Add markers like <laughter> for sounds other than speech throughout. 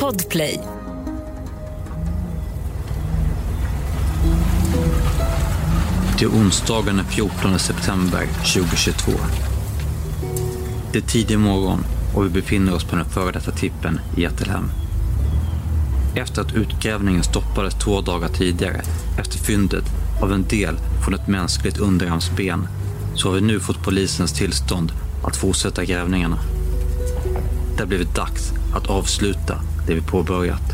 Podplay. Det är onsdagen den 14 september 2022. Det är tidig morgon och vi befinner oss på den före detta tippen i Ättelhem. Efter att utgrävningen stoppades två dagar tidigare efter fyndet av en del från ett mänskligt underarmsben så har vi nu fått polisens tillstånd att fortsätta grävningarna. Det har blivit dags att avsluta det vi påbörjat.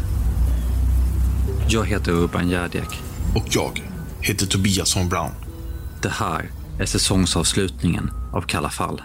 Jag heter Urban Järdek. Och jag heter Tobias von Brown. Det här är säsongsavslutningen av Kalla fall.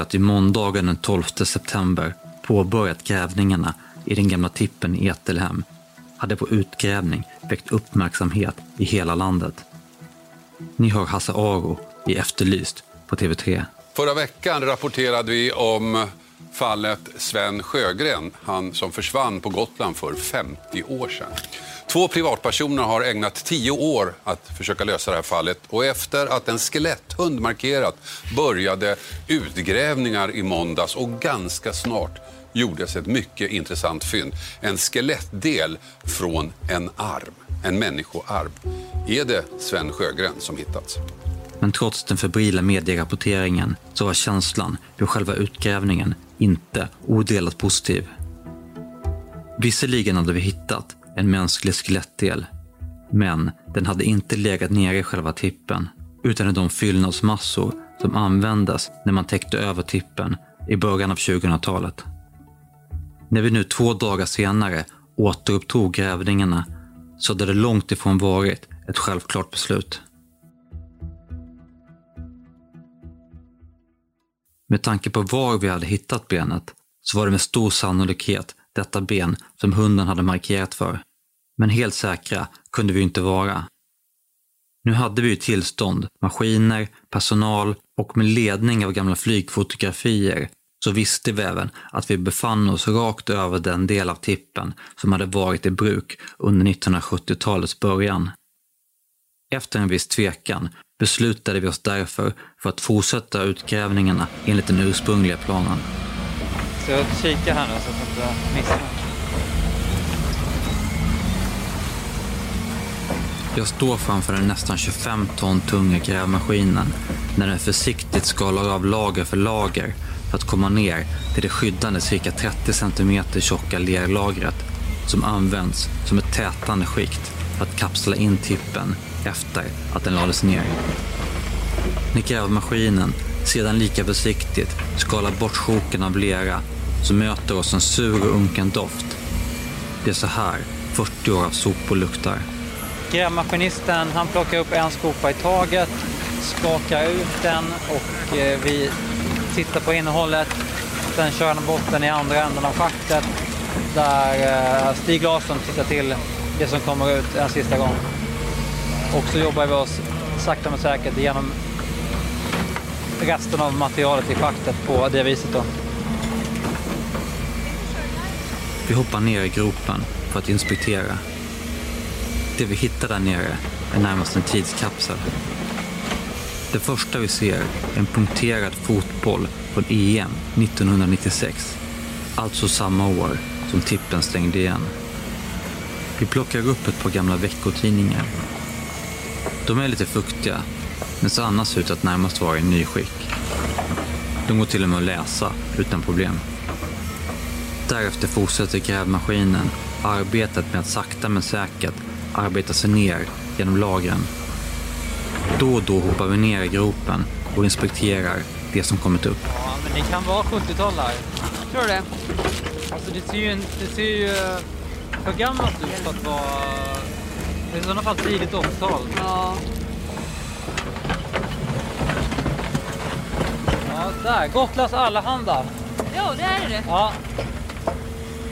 Att i måndagen den 12 september påbörjat grävningarna i den gamla tippen i Etelhem hade på utgrävning väckt uppmärksamhet i hela landet. Ni hör Hasse Aro i Efterlyst på TV3. Förra veckan rapporterade vi om fallet Sven Sjögren, han som försvann på Gotland för 50 år sedan. Två privatpersoner har ägnat tio år att försöka lösa det här fallet och efter att en skeletthund markerat började utgrävningar i måndags och ganska snart gjordes ett mycket intressant fynd. En skelettdel från en arm, en människoarm. Är det Sven Sjögren som hittats? Men trots den febrila medierapporteringen så var känslan vid själva utgrävningen inte odelat positiv. Visserligen hade vi hittat en mänsklig skelettdel, men den hade inte legat nere i själva tippen utan i de fyllnadsmassor som användes när man täckte över tippen i början av 2000-talet. När vi nu två dagar senare återupptog grävningarna så hade det långt ifrån varit ett självklart beslut. Med tanke på var vi hade hittat benet så var det med stor sannolikhet detta ben som hunden hade markerat för. Men helt säkra kunde vi inte vara. Nu hade vi ju tillstånd, maskiner, personal och med ledning av gamla flygfotografier så visste vi även att vi befann oss rakt över den del av tippen som hade varit i bruk under 1970-talets början. Efter en viss tvekan beslutade vi oss därför för att fortsätta utgrävningarna enligt den ursprungliga planen. Så jag kika här nu så att jag. Jag står framför den nästan 25 ton tunga grävmaskinen när den försiktigt skalar av lager för lager för att komma ner till det skyddande cirka 30 cm tjocka lerlagret som används som ett tätande skikt för att kapsla in tippen efter att den lades ner. När grävmaskinen sedan lika försiktigt skalar bort sjoken av lera så möter oss en sur och unken doft. Det är så här 40 år av sopor luktar. Grävmaskinisten han plockar upp en skopa i taget, skakar ut den och eh, vi tittar på innehållet. Sen kör han bort den i andra änden av schaktet där eh, Stig Larsson tittar till det som kommer ut en sista gång. Och så jobbar vi oss sakta men säkert igenom resten av materialet i schaktet på det viset. Då. Vi hoppar ner i gropen för att inspektera. Det vi hittar där nere är närmast en tidskapsel. Det första vi ser är en punkterad fotboll från EM 1996. Alltså samma år som tippen stängde igen. Vi plockar upp ett par gamla veckotidningar. De är lite fuktiga, men ser annars ut att närmast vara i nyskick. De går till och med att läsa utan problem. Därefter fortsätter grävmaskinen arbetet med att sakta men säkert arbeta sig ner genom lagren. Då och då hoppar vi ner i gropen och inspekterar det som kommit upp. Ja, men det kan vara 70-tal här. Tror du det? Alltså det ser ju, det ser ju eh, för gammalt ut för att vara... Det är i sådana fall tidigt 80-tal. Ja. Ja, där. Gotlands Allehanda. Jo, det är det. Ja.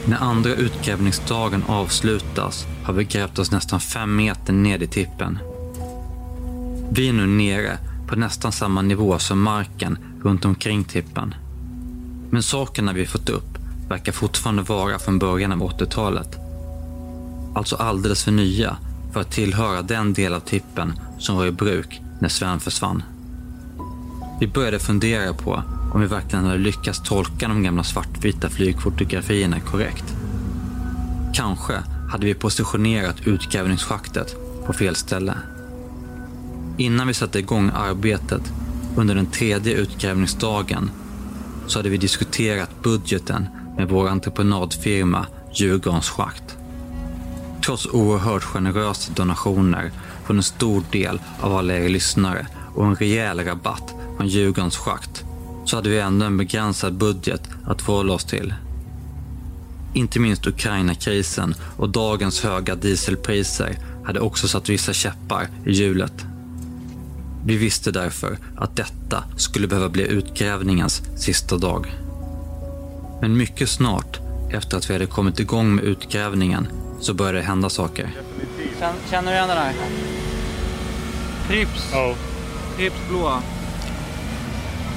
När andra utgrävningsdagen avslutas har vi grävt oss nästan fem meter ned i tippen. Vi är nu nere på nästan samma nivå som marken runt omkring tippen. Men sakerna vi fått upp verkar fortfarande vara från början av 80-talet. Alltså alldeles för nya för att tillhöra den del av tippen som var i bruk när Sven försvann. Vi började fundera på om vi verkligen hade lyckats tolka de gamla svartvita flygfotografierna korrekt. Kanske hade vi positionerat utgrävningsschaktet på fel ställe. Innan vi satte igång arbetet under den tredje utgrävningsdagen så hade vi diskuterat budgeten med vår entreprenadfirma Djurgårdens schakt. Trots oerhört generösa donationer från en stor del av alla er lyssnare och en rejäl rabatt från Djurgårdens schakt så hade vi ändå en begränsad budget att förhålla oss till. Inte minst Ukraina-krisen och dagens höga dieselpriser hade också satt vissa käppar i hjulet. Vi visste därför att detta skulle behöva bli utgrävningens sista dag. Men mycket snart efter att vi hade kommit igång med utgrävningen så började det hända saker. Känner du igen den här? Prips. Ja. Prips blåa.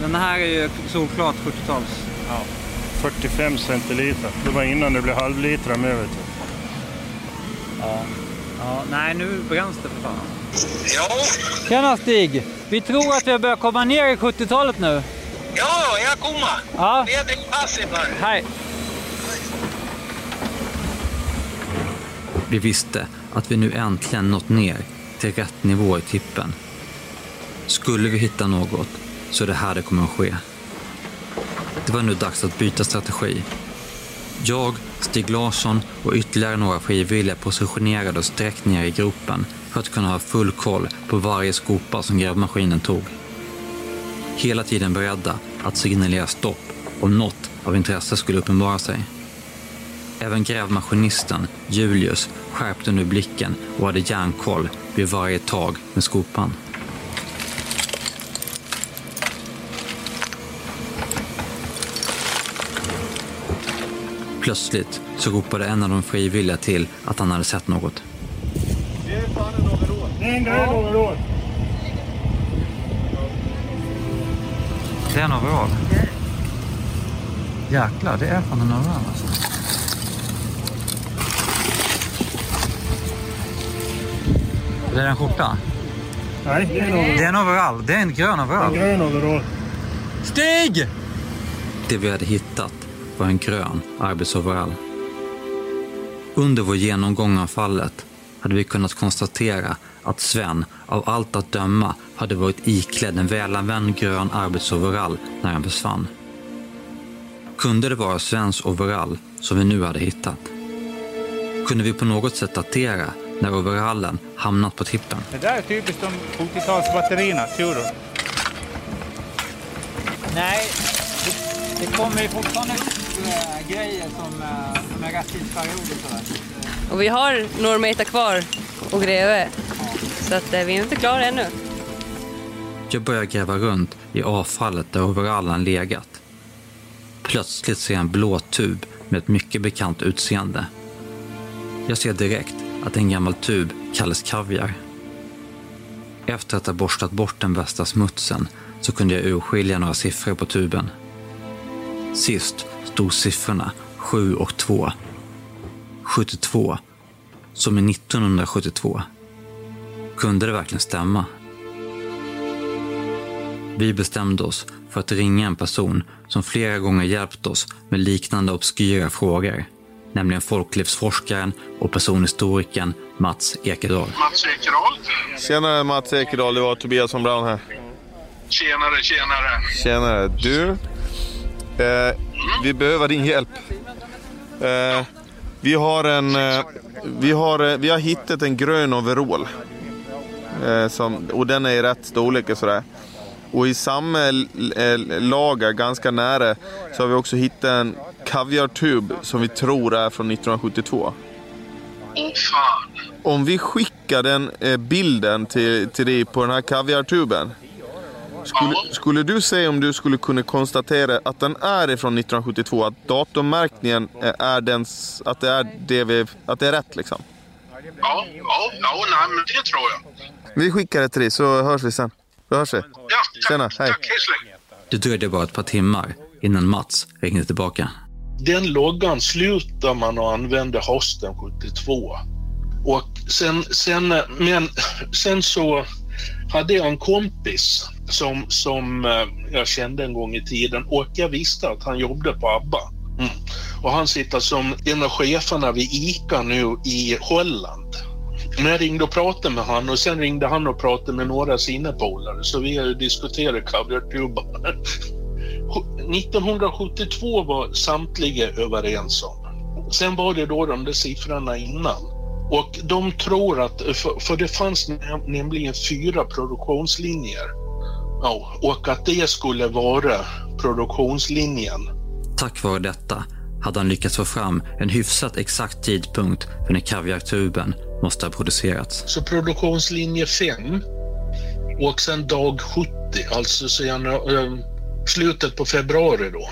Den här är ju solklart 70-tals. ja. 45 centiliter. Det var innan det blev halvlitra med vet du. Ja, nej nu bränns det för fan. Ja, Tjena Stig! Vi tror att vi har börjat komma ner i 70-talet nu. ja, jag kommer. Ja, Fredrik Passivar. hej! Vi visste att vi nu äntligen nått ner till rätt nivå i tippen. Skulle vi hitta något så är det här det kommer att ske. Det var nu dags att byta strategi. Jag, Stig Larsson och ytterligare några frivilliga positionerade oss direkt ner i gropen för att kunna ha full koll på varje skopa som grävmaskinen tog. Hela tiden beredda att signalera stopp om något av intresse skulle uppenbara sig. Även grävmaskinisten, Julius, skärpte nu blicken och hade järnkoll vid varje tag med skopan. Plötsligt så ropade en av de frivilliga till att han hade sett något. Det är en grön overall. Det är en overall. Jäklar, det är fan en overall alltså. Det är en skjorta? Nej, det är en overall. Det är en overall. Det är en grön En overall. grön overall. Stig! Det vi hade hittat var en grön arbetsoverall. Under vår genomgång av fallet hade vi kunnat konstatera att Sven av allt att döma hade varit iklädd en välanvänd grön arbetsoverall när han försvann. Kunde det vara Svens overall som vi nu hade hittat? Kunde vi på något sätt datera när overallen hamnat på tippen? Det där är typiskt de 70-talsbatterierna, tror du? Nej, det, det kommer ju fortfarande grejer som, äh, som är rätt tidsperiod och sådär. Och vi har några meter kvar att gräva. Så att eh, vi är inte klara ännu. Jag börjar gräva runt i avfallet där overallen legat. Plötsligt ser jag en blå tub med ett mycket bekant utseende. Jag ser direkt att det är en gammal tub kallas kaviar. Efter att ha borstat bort den värsta smutsen så kunde jag urskilja några siffror på tuben. Sist stod siffrorna 7 och 2. 72. Som i 1972. Kunde det verkligen stämma? Vi bestämde oss för att ringa en person som flera gånger hjälpt oss med liknande obskyra frågor. Nämligen folklivsforskaren och personhistorikern Mats Ekedal. Mats Ekerhol. Tjenare Mats Ekedal, det var Tobias von Braun här. Tjenare, tjenare. Tjenare. Du, eh, vi behöver din hjälp. Eh, vi har en... Eh, vi, har, eh, vi har hittat en grön overall. Eh, som, och den är i rätt storlek och sådär. Och i samma lager, ganska nära, så har vi också hittat en kaviartub som vi tror är från 1972. Åh fan. Om vi skickar den eh, bilden till, till dig på den här kaviartuben Skulle, skulle du säga om du skulle kunna konstatera att den är ifrån 1972, att datummärkningen är den, att det är, det vi, att det är rätt liksom? Ja, ja, ja nej, men det tror jag. Vi skickar det till dig så hörs vi sen. Vi hörs vi. Ja, tack, Tjena, hej. tack. Hej. Det dröjde bara ett par timmar innan Mats ringde tillbaka. Den loggan slutar man att använda hösten 72. Och sen, sen, men sen så hade jag en kompis som, som eh, jag kände en gång i tiden och jag visste att han jobbade på ABBA. Mm. Och han sitter som en av cheferna vid ICA nu i Holland. Men jag ringde och pratade med han och sen ringde han och pratade med några sina polare så vi diskuterat covertubar. 1972 <laughs> var samtliga överens om. Sen var det då de där siffrorna innan. Och de tror att, för, för det fanns näm- nämligen fyra produktionslinjer. Ja, och att det skulle vara produktionslinjen. Tack vare detta hade han lyckats få fram en hyfsat exakt tidpunkt för när kaviartuben måste ha producerats. Så produktionslinje 5 och sen dag 70, alltså sen, eh, slutet på februari då.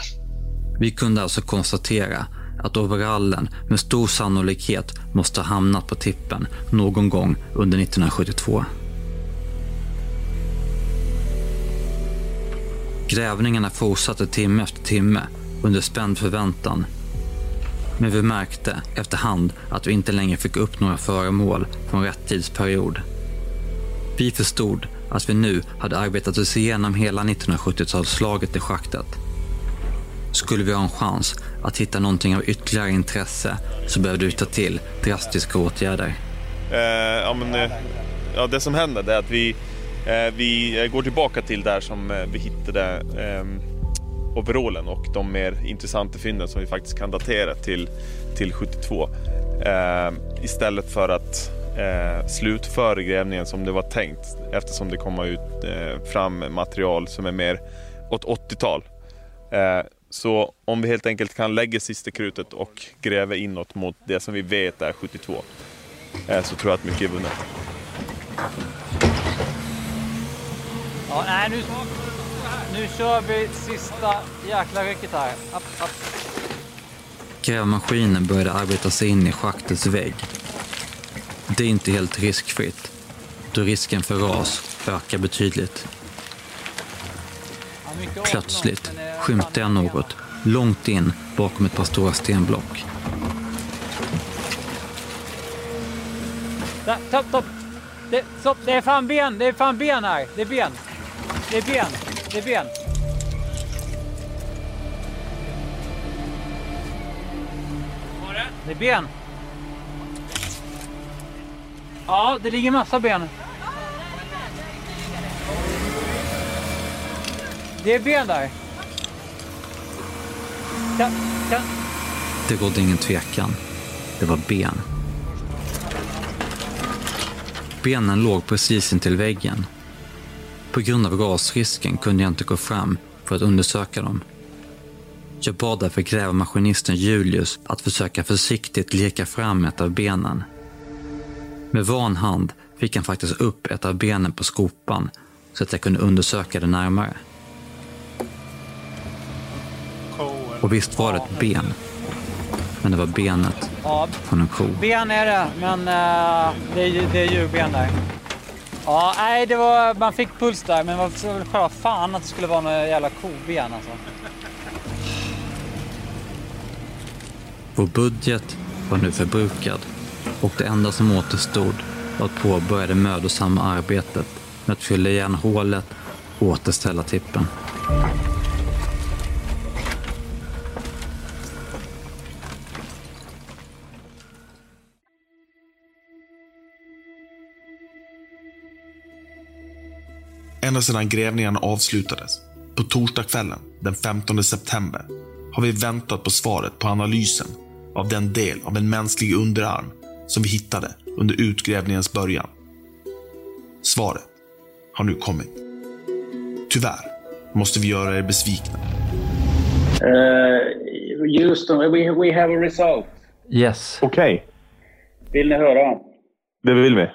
Vi kunde alltså konstatera att overallen med stor sannolikhet måste ha hamnat på tippen någon gång under 1972. Grävningarna fortsatte timme efter timme under spänd förväntan. Men vi märkte efterhand att vi inte längre fick upp några föremål från rätt tidsperiod. Vi förstod att vi nu hade arbetat oss igenom hela 1970-talsslaget i schaktet. Skulle vi ha en chans att hitta någonting av ytterligare intresse så behövde vi ta till drastiska åtgärder. Eh, ja, men, eh, ja, det som händer är att vi, eh, vi eh, går tillbaka till där som eh, vi hittade eh, overallen och de mer intressanta fynden som vi faktiskt kan datera till, till 72. Eh, istället för att eh, slutföra grävningen som det var tänkt eftersom det kommer ut eh, fram material som är mer åt 80-tal. Eh, så om vi helt enkelt kan lägga sista krutet och gräva inåt mot det som vi vet är 72 eh, så tror jag att mycket är vunnet. Ja, nej, nu, nu kör vi sista jäkla rycket här. Upp, upp. Grävmaskinen började arbeta sig in i schaktets vägg. Det är inte helt riskfritt, då risken för ras ökar betydligt. Plötsligt skymtar jag något långt in bakom ett par stora stenblock. Där, stopp, stopp! Det, stopp, det är fan ben, det är fan ben här. Det är ben. Det är ben, det är ben. Det är ben. Ja, det ligger massa ben. Det är ben där. Ja, ja. Det rådde ingen tvekan. Det var ben. Benen låg precis intill väggen. På grund av rasrisken kunde jag inte gå fram för att undersöka dem. Jag bad därför grävmaskinisten Julius att försöka försiktigt leka fram ett av benen. Med van hand fick han faktiskt upp ett av benen på skopan så att jag kunde undersöka det närmare. Och visst var det ett ben. Men det var benet ja, från en ko. Ben är det, men eh, det, är, det är djurben där. Ja, nej, det var, man fick puls där, men så själva fan att det skulle vara några jävla koben alltså. Vår budget var nu förbrukad och det enda som återstod var att påbörja det mödosamma arbetet med att fylla igen hålet och återställa tippen. Ända sedan grävningarna avslutades, på torsdagskvällen den 15 september, har vi väntat på svaret på analysen av den del av en mänsklig underarm som vi hittade under utgrävningens början. Svaret har nu kommit. Tyvärr måste vi göra er besvikna. Uh, Houston, we, we have a result. Yes. Okej, Vill ni höra? det vill vi.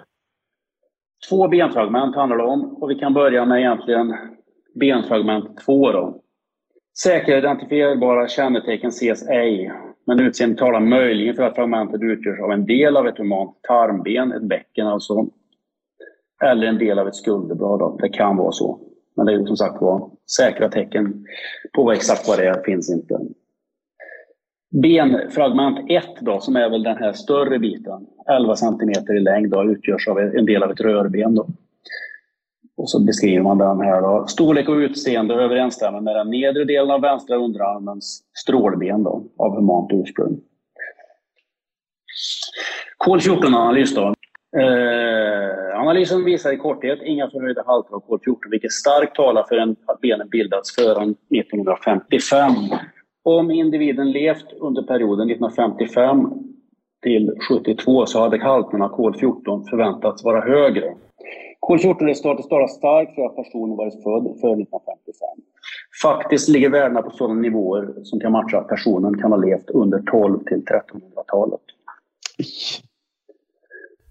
Två benfragment handlar det om och vi kan börja med egentligen Benfragment 2 då. Säkra identifierbara kännetecken ses ej, men utseendet talar möjligen för att fragmentet utgörs av en del av ett humant tarmben, ett bäcken alltså, eller en del av ett skulderblad. Då. Det kan vara så. Men det är ju som sagt var, säkra tecken på vad exakt vad det är finns inte. Benfragment 1 då, som är väl den här större biten, 11 cm i längd, då, utgörs av en del av ett rörben. Då. Och så beskriver man den här. Då. Storlek och utseende överensstämmer med den nedre delen av vänstra underarmens strålben då, av humant ursprung. Kol-14-analys då. Eh, analysen visar i korthet inga förhöjda halter av kol-14, vilket starkt talar för att benen bildats före 1955. Om individen levt under perioden 1955 till 72 så hade halterna kol-14 förväntats vara högre. Kol-14-resultatet talar starkt för att personen varit född före 1955. Faktiskt ligger värdena på sådana nivåer som kan matcha att personen kan ha levt under 12 till 1300-talet.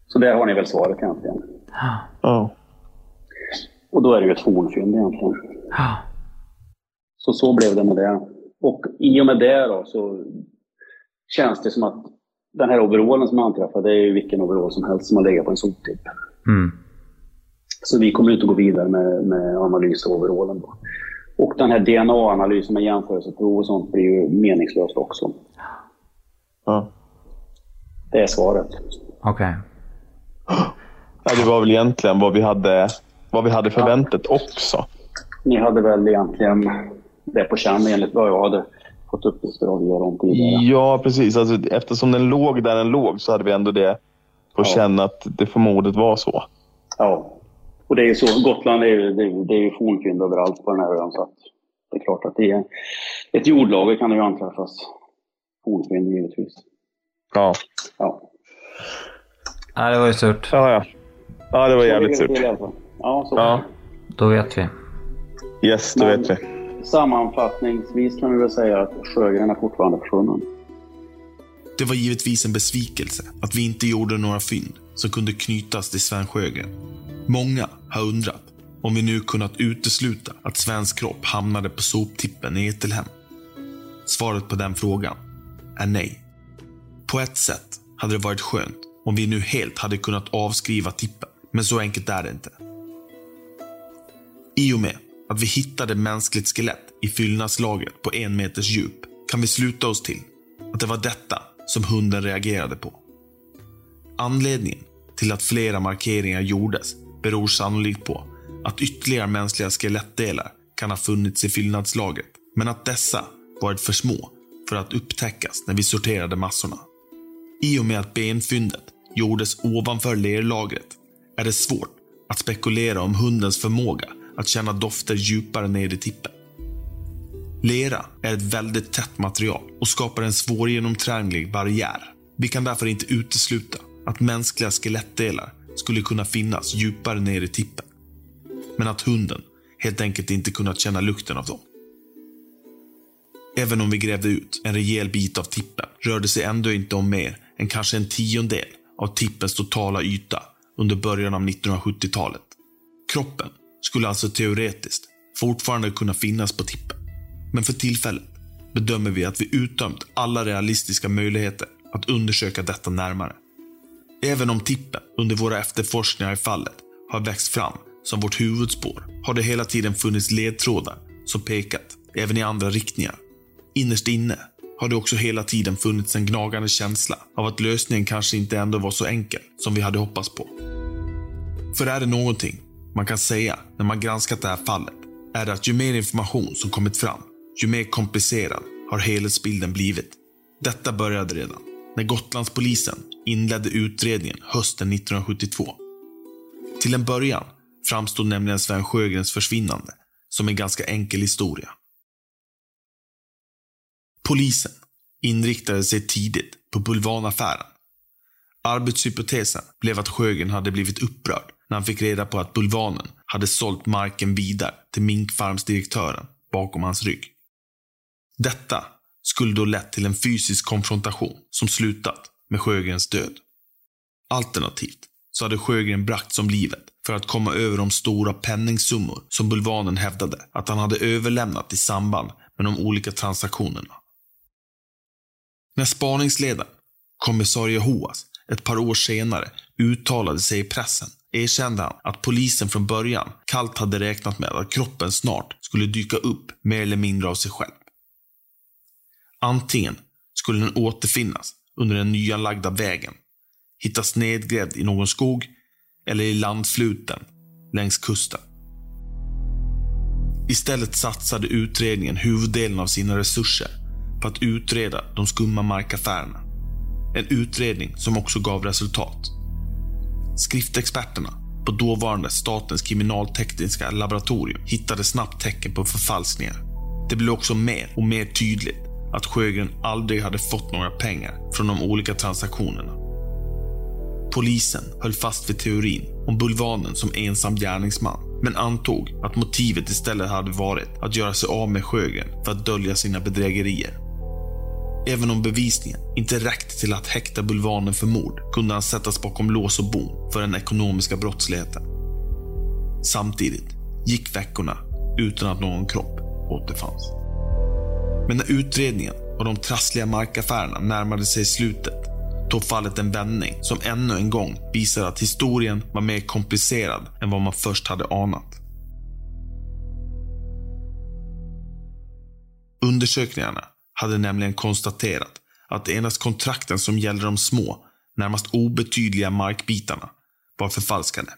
Så där har ni väl svaret egentligen. Ja. Och då är det ju ett fornfynd egentligen. Så så blev det med det. Och i och med det då så känns det som att den här overallen som anträffade, det är ju vilken overall som helst som har legat på en soptipp. Mm. Så vi kommer inte att gå vidare med, med analys av overallen då. Och den här DNA-analysen med jämförelseprov och sånt blir ju meningslöst också. Ja. Det är svaret. Okej. Ja, det var väl egentligen vad vi hade, vad vi hade förväntat också. Ni hade väl egentligen det på känn enligt vad jag hade fått uppgifter av er om tidigare. Ja, precis. Alltså, eftersom den låg där den låg så hade vi ändå det på Ja. känn att det förmodet var så. Ja. Och det är ju så, Gotland är ju, det är, det är ju fornfynd överallt på den här ön så att det är klart att det är ett jordlager kan det ju anträffas fornfynd givetvis. Ja. Ja. Ja, det var ju surt. Ja, ja. Ja, det var jävligt Så surt. Ja, så. Ja. Då vet vi. Yes, då Men- vet vi. Sammanfattningsvis kan vi väl säga att Sjögren är fortfarande försvunnen. Det var givetvis en besvikelse att vi inte gjorde några fynd som kunde knytas till Sven Sjögren. Många har undrat om vi nu kunnat utesluta att Svens kropp hamnade på soptippen i Etelhem. Svaret på den frågan är nej. På ett sätt hade det varit skönt om vi nu helt hade kunnat avskriva tippen, men så enkelt är det inte. I och med att vi hittade mänskligt skelett i fyllnadslagret på en meters djup kan vi sluta oss till att det var detta som hunden reagerade på. Anledningen till att flera markeringar gjordes beror sannolikt på att ytterligare mänskliga skelettdelar kan ha funnits i fyllnadslagret, men att dessa varit för små för att upptäckas när vi sorterade massorna. I och med att benfyndet gjordes ovanför lerlagret är det svårt att spekulera om hundens förmåga att känna dofter djupare ner i tippen. Lera är ett väldigt tätt material och skapar en svårgenomtränglig barriär. Vi kan därför inte utesluta att mänskliga skelettdelar skulle kunna finnas djupare ner i tippen. Men att hunden helt enkelt inte kunnat känna lukten av dem. Även om vi grävde ut en rejäl bit av tippen rörde det sig ändå inte om mer än kanske en tiondel av tippens totala yta under början av 1970-talet. Kroppen skulle alltså teoretiskt fortfarande kunna finnas på tippen. Men för tillfället bedömer vi att vi uttömt alla realistiska möjligheter att undersöka detta närmare. Även om tippen under våra efterforskningar i fallet har växt fram som vårt huvudspår har det hela tiden funnits ledtrådar som pekat även i andra riktningar. Innerst inne har det också hela tiden funnits en gnagande känsla av att lösningen kanske inte ändå var så enkel som vi hade hoppats på. För är det någonting man kan säga när man granskat det här fallet är det att ju mer information som kommit fram, ju mer komplicerad har helhetsbilden blivit. Detta började redan när Gotlandspolisen inledde utredningen hösten 1972. Till en början framstod nämligen Sven Sjögrens försvinnande som en ganska enkel historia. Polisen inriktade sig tidigt på bulvanaffären. Arbetshypotesen blev att Sjögren hade blivit upprörd när han fick reda på att bulvanen hade sålt marken vidare till minkfarmsdirektören bakom hans rygg. Detta skulle då lett till en fysisk konfrontation som slutat med Sjögrens död. Alternativt så hade Sjögren bragts om livet för att komma över de stora penningsummor som Bulvanen hävdade att han hade överlämnat i samband med de olika transaktionerna. När spaningsledaren, kommissarie Hoas, ett par år senare uttalade sig i pressen erkände han att polisen från början kallt hade räknat med att kroppen snart skulle dyka upp mer eller mindre av sig själv. Antingen skulle den återfinnas under den nyanlagda vägen, hittas nedgrävd i någon skog eller i landfluten längs kusten. Istället satsade utredningen huvuddelen av sina resurser på att utreda de skumma markaffärerna. En utredning som också gav resultat. Skriftexperterna på dåvarande Statens kriminaltekniska laboratorium hittade snabbt tecken på förfalskningar. Det blev också mer och mer tydligt att Sjögren aldrig hade fått några pengar från de olika transaktionerna. Polisen höll fast vid teorin om Bulvanen som ensam gärningsman men antog att motivet istället hade varit att göra sig av med Sjögren för att dölja sina bedrägerier. Även om bevisningen inte räckte till att häkta Bulvanen för mord kunde han sättas bakom lås och bom för den ekonomiska brottsligheten. Samtidigt gick veckorna utan att någon kropp återfanns. Men när utredningen och de trassliga markaffärerna närmade sig slutet tog fallet en vändning som ännu en gång visar att historien var mer komplicerad än vad man först hade anat. Undersökningarna hade nämligen konstaterat att det endast kontrakten som gällde de små, närmast obetydliga markbitarna var förfalskade.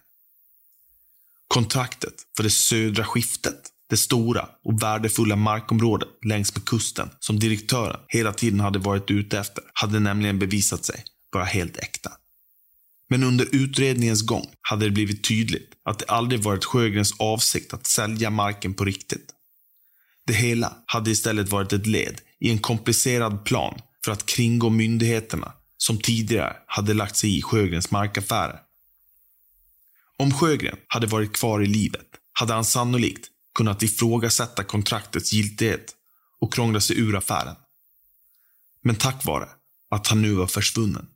Kontraktet för det södra skiftet, det stora och värdefulla markområdet längs med kusten som direktören hela tiden hade varit ute efter, hade nämligen bevisat sig vara helt äkta. Men under utredningens gång hade det blivit tydligt att det aldrig varit Sjögrens avsikt att sälja marken på riktigt. Det hela hade istället varit ett led i en komplicerad plan för att kringgå myndigheterna som tidigare hade lagt sig i Sjögrens markaffärer. Om Sjögren hade varit kvar i livet hade han sannolikt kunnat ifrågasätta kontraktets giltighet och krångla sig ur affären. Men tack vare att han nu var försvunnen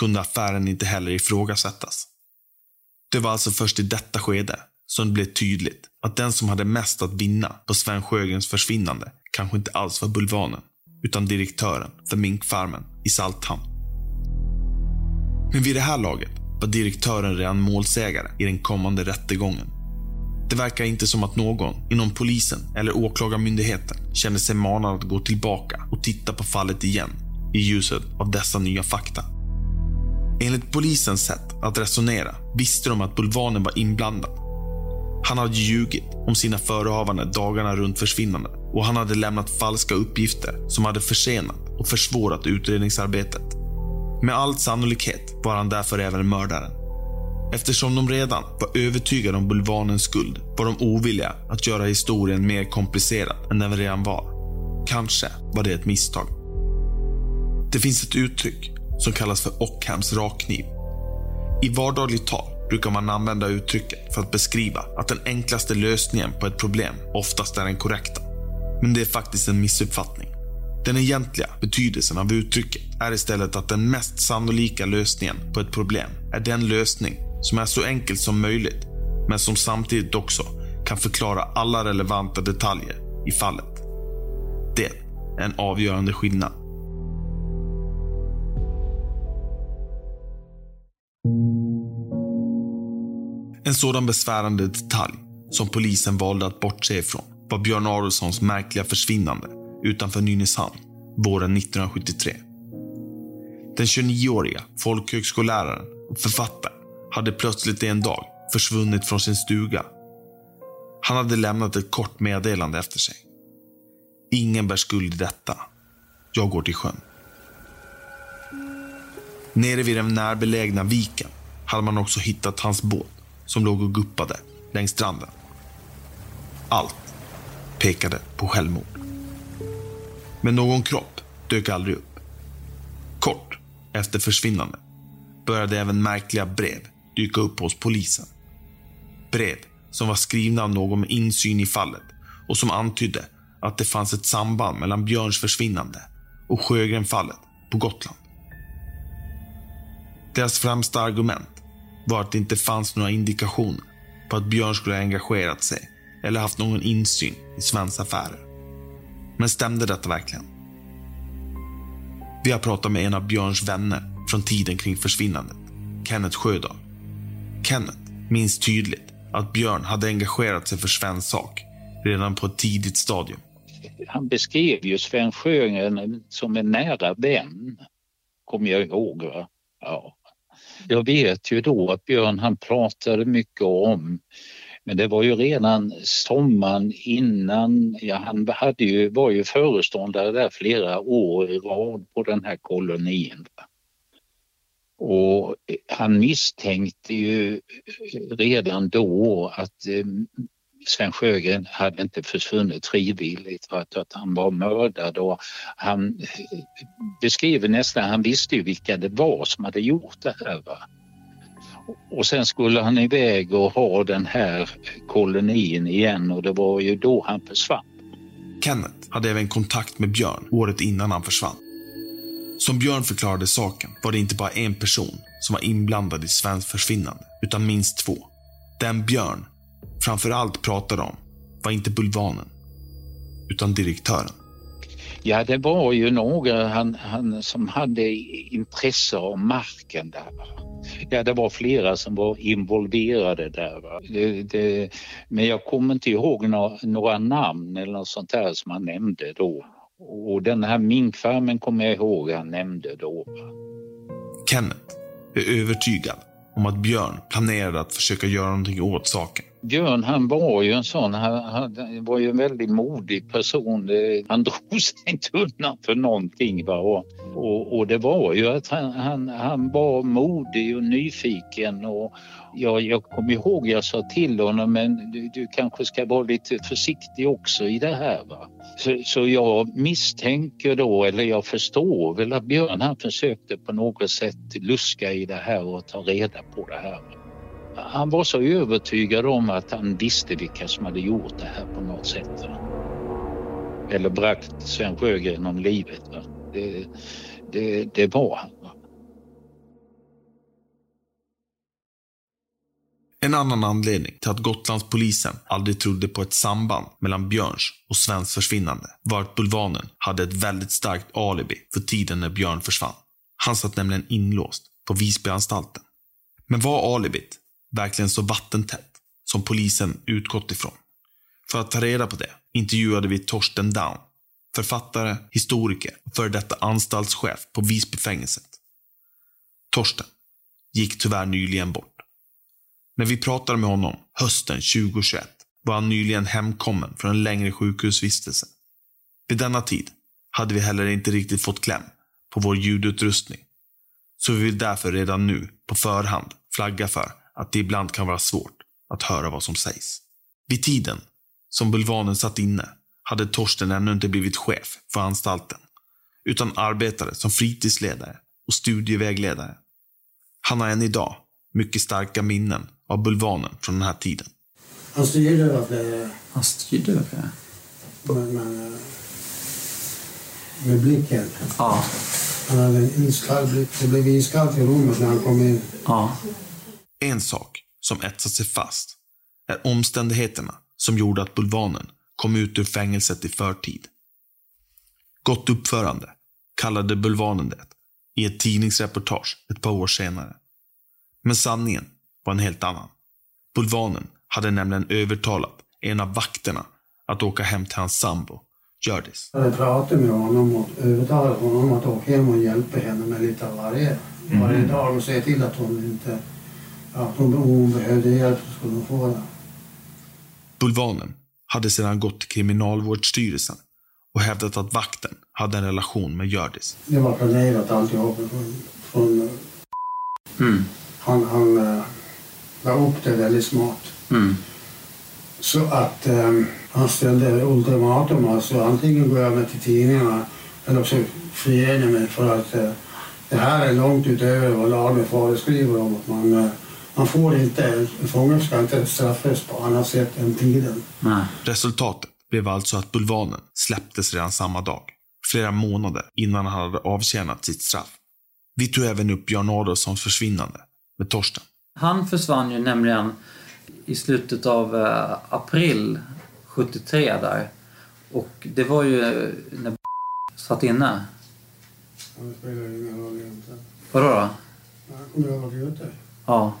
kunde affären inte heller ifrågasättas. Det var alltså först i detta skede som det blev tydligt att den som hade mest att vinna på Sven Sjögrens försvinnande kanske inte alls var Bulvanen, utan direktören för minkfarmen i Salthamn. Men vid det här laget var direktören redan målsägare i den kommande rättegången. Det verkar inte som att någon inom polisen eller åklagarmyndigheten kände sig manad att gå tillbaka och titta på fallet igen i ljuset av dessa nya fakta. Enligt polisens sätt att resonera visste de att Bulvanen var inblandad han hade ljugit om sina förehavanden dagarna runt försvinnandet och han hade lämnat falska uppgifter som hade försenat och försvårat utredningsarbetet. Med all sannolikhet var han därför även mördaren. Eftersom de redan var övertygade om bulvanens skuld var de ovilliga att göra historien mer komplicerad än den redan var. Kanske var det ett misstag. Det finns ett uttryck som kallas för Ockhams rakkniv. I vardagligt tal brukar man använda uttrycket för att beskriva att den enklaste lösningen på ett problem oftast är den korrekta. Men det är faktiskt en missuppfattning. Den egentliga betydelsen av uttrycket är istället att den mest sannolika lösningen på ett problem är den lösning som är så enkel som möjligt, men som samtidigt också kan förklara alla relevanta detaljer i fallet. Det är en avgörande skillnad. En sådan besvärande detalj som polisen valde att bortse ifrån var Björn Adolfssons märkliga försvinnande utanför Nynäshamn våren 1973. Den 29-åriga folkhögskolläraren och författaren hade plötsligt en dag försvunnit från sin stuga. Han hade lämnat ett kort meddelande efter sig. Ingen bär skuld i detta. Jag går till sjön. Nere vid den närbelägna viken hade man också hittat hans båt som låg och guppade längs stranden. Allt pekade på självmord. Men någon kropp dök aldrig upp. Kort efter försvinnandet började även märkliga brev dyka upp hos polisen. Brev som var skrivna av någon med insyn i fallet och som antydde att det fanns ett samband mellan Björns försvinnande och Sjögrenfallet på Gotland. Deras främsta argument var att det inte fanns några indikationer på att Björn skulle ha engagerat sig eller haft någon insyn i Svens affärer. Men stämde detta verkligen? Vi har pratat med en av Björns vänner från tiden kring försvinnandet, Kenneth Sjödahl. Kenneth minns tydligt att Björn hade engagerat sig för Svens sak redan på ett tidigt stadium. Han beskrev ju Sven Sjögren som en nära vän, kommer jag ihåg. Va? Ja. Jag vet ju då att Björn han pratade mycket om men det var ju redan sommaren innan, ja, han hade ju, var ju föreståndare där flera år i rad på den här kolonin. Och han misstänkte ju redan då att eh, Sven Sjögren hade inte försvunnit frivilligt för att, att han var mördad och han eh, beskriver nästan, han visste ju vilka det var som hade gjort det här. Va? Och sen skulle han iväg och ha den här kolonin igen och det var ju då han försvann. Kenneth hade även kontakt med Björn året innan han försvann. Som Björn förklarade saken var det inte bara en person som var inblandad i Svens försvinnande, utan minst två. Den Björn framför allt pratade om var inte bulvanen, utan direktören. Ja, det var ju några han, han som hade intresse av marken där. Ja, det var flera som var involverade där. Det, det, men jag kommer inte ihåg några, några, namn eller något sånt där som han nämnde då. Och den här minkfarmen kommer jag ihåg han nämnde då. Kenneth är övertygad om att Björn planerade att försöka göra någonting åt saken. Björn han var ju en sån, han, han var ju en väldigt modig person. Eh, han <laughs> drog sig inte undan för någonting. Va? Och, och, och det var ju att han, han, han var modig och nyfiken. Och jag, jag kommer ihåg jag sa till honom men du, du kanske ska vara lite försiktig också i det här. Va? Så, så jag misstänker då, eller jag förstår väl att Björn han försökte på något sätt luska i det här och ta reda på det här. Han var så övertygad om att han visste vilka som hade gjort det här på något sätt. Eller bragt Sven Sjögren om livet. Det, det, det var han. En annan anledning till att Gotlandspolisen aldrig trodde på ett samband mellan Björns och Svens försvinnande var att Bulvanen hade ett väldigt starkt alibi för tiden när Björn försvann. Han satt nämligen inlåst på Visbyanstalten. Men var alibit verkligen så vattentätt som polisen utgått ifrån? För att ta reda på det intervjuade vi Torsten Down, författare, historiker och före detta anstaltschef på Visbyfängelset. Torsten gick tyvärr nyligen bort. När vi pratade med honom hösten 2021 var han nyligen hemkommen från en längre sjukhusvistelse. Vid denna tid hade vi heller inte riktigt fått kläm på vår ljudutrustning. Så vi vill därför redan nu på förhand flagga för att det ibland kan vara svårt att höra vad som sägs. Vid tiden som Bulvanen satt inne hade Torsten ännu inte blivit chef för anstalten, utan arbetade som fritidsledare och studievägledare. Han har än idag mycket starka minnen av Bulvanen från den här tiden. Han styrde över flera... Han styrde över det? Med, med, med blicken. Ja. Han hade en iskall blick. Det blev iskallt i rummet när han kom in. Ja. En sak som etsat sig fast är omständigheterna som gjorde att Bulvanen kom ut ur fängelset i förtid. Gott uppförande kallade Bulvanen det i ett tidningsreportage ett par år senare. Men sanningen var en helt annan. Bulvanen hade nämligen övertalat en av vakterna att åka hem till hans sambo, Hjördis. Jag hade pratat med honom och övertalat honom att åka hem och hjälpa henne med lite av varje, Mm. varje dag och se till att hon inte... Ja, om hon behövde hjälp så skulle hon få det. Bulvanen hade sedan gått till Kriminalvårdsstyrelsen och hävdat att vakten hade en relation med Hjördis. Det var planerat alltihop från... från Mm. han han uh, la upp det väldigt smart. Mm. Så att um, han ställde ultimatum. Alltså antingen går jag med till tidningarna eller så friger jag mig för att uh, det här är långt utöver vad lagen föreskriver om att man, uh, man får inte, en fånge ska inte straffas på annat sätt än tiden. Nej. Resultatet blev alltså att Bulvanen släpptes redan samma dag, flera månader innan han hade avtjänat sitt straff. Vi tog även upp Björn Adolfssons försvinnande med Torsten. Han försvann ju nämligen i slutet av eh, april 73 där. Och det var ju när <laughs> satt inne. Han spelar ingen roll egentligen. Vadå då? Han ha varit ute. Ja.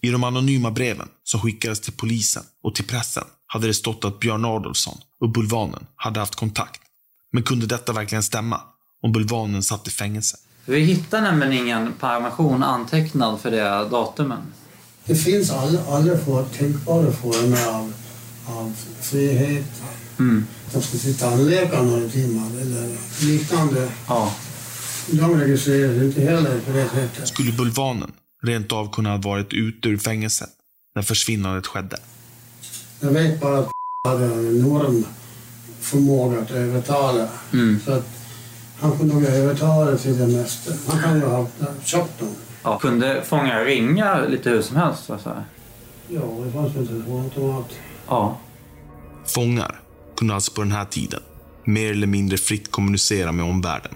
I de anonyma breven som skickades till polisen och till pressen hade det stått att Björn Adolfsson och Bulvanen hade haft kontakt. Men kunde detta verkligen stämma? Om Bulvanen satt i fängelse? Vi hittar nämligen ingen permission antecknad för det datumen. Det finns alla, alla for, tänkbara former av, av frihet. Mm. De ska till tandläkaren några timmar eller liknande. Ja. De registreras inte heller på det sättet. Skulle Bulvanen rent av kunna ha varit ute ur fängelset när försvinnandet skedde? Jag vet bara att <laughs> hade en enorm förmåga att övertala. Mm. Så att han kunde nog övertala till det mesta. Han kan ju ha köpt dem. ja. Kunde fångar ringa lite hur som helst? Så att säga? Ja, det fanns ju en telefonautomat. Ja. Fångar kunde alltså på den här tiden mer eller mindre fritt kommunicera med omvärlden.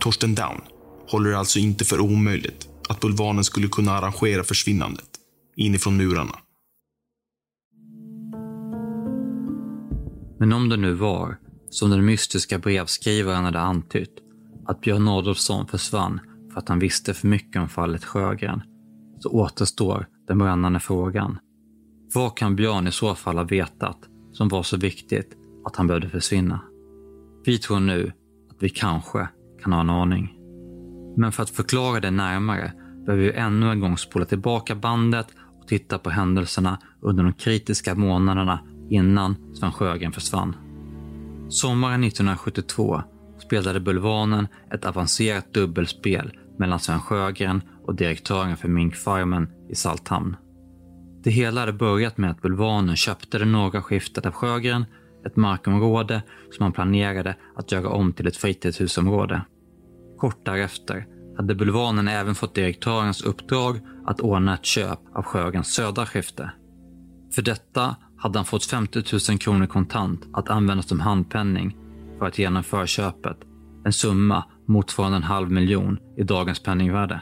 Torsten Down håller det alltså inte för omöjligt att Bulvanen skulle kunna arrangera försvinnandet inifrån murarna. Men om det nu var, som den mystiska brevskrivaren hade antytt, att Björn Adolfsson försvann för att han visste för mycket om fallet Sjögren, så återstår den brännande frågan. Vad kan Björn i så fall ha vetat som var så viktigt att han behövde försvinna? Vi tror nu att vi kanske kan ha en aning. Men för att förklara det närmare behöver vi ännu en gång spola tillbaka bandet och titta på händelserna under de kritiska månaderna innan Sven Sjögren försvann. Sommaren 1972 spelade Bulvanen ett avancerat dubbelspel mellan Sven Sjögren och direktören för minkfarmen i Salthamn. Det hela hade börjat med att Bulvanen köpte det norra skiftet av Sjögren, ett markområde som han planerade att göra om till ett fritidshusområde. Kort därefter hade Bulvanen även fått direktörens uppdrag att ordna ett köp av Sjögrens södra skifte. För detta hade han fått 50 000 kronor kontant att användas som handpenning för att genomföra köpet. En summa motsvarande en halv miljon i dagens penningvärde.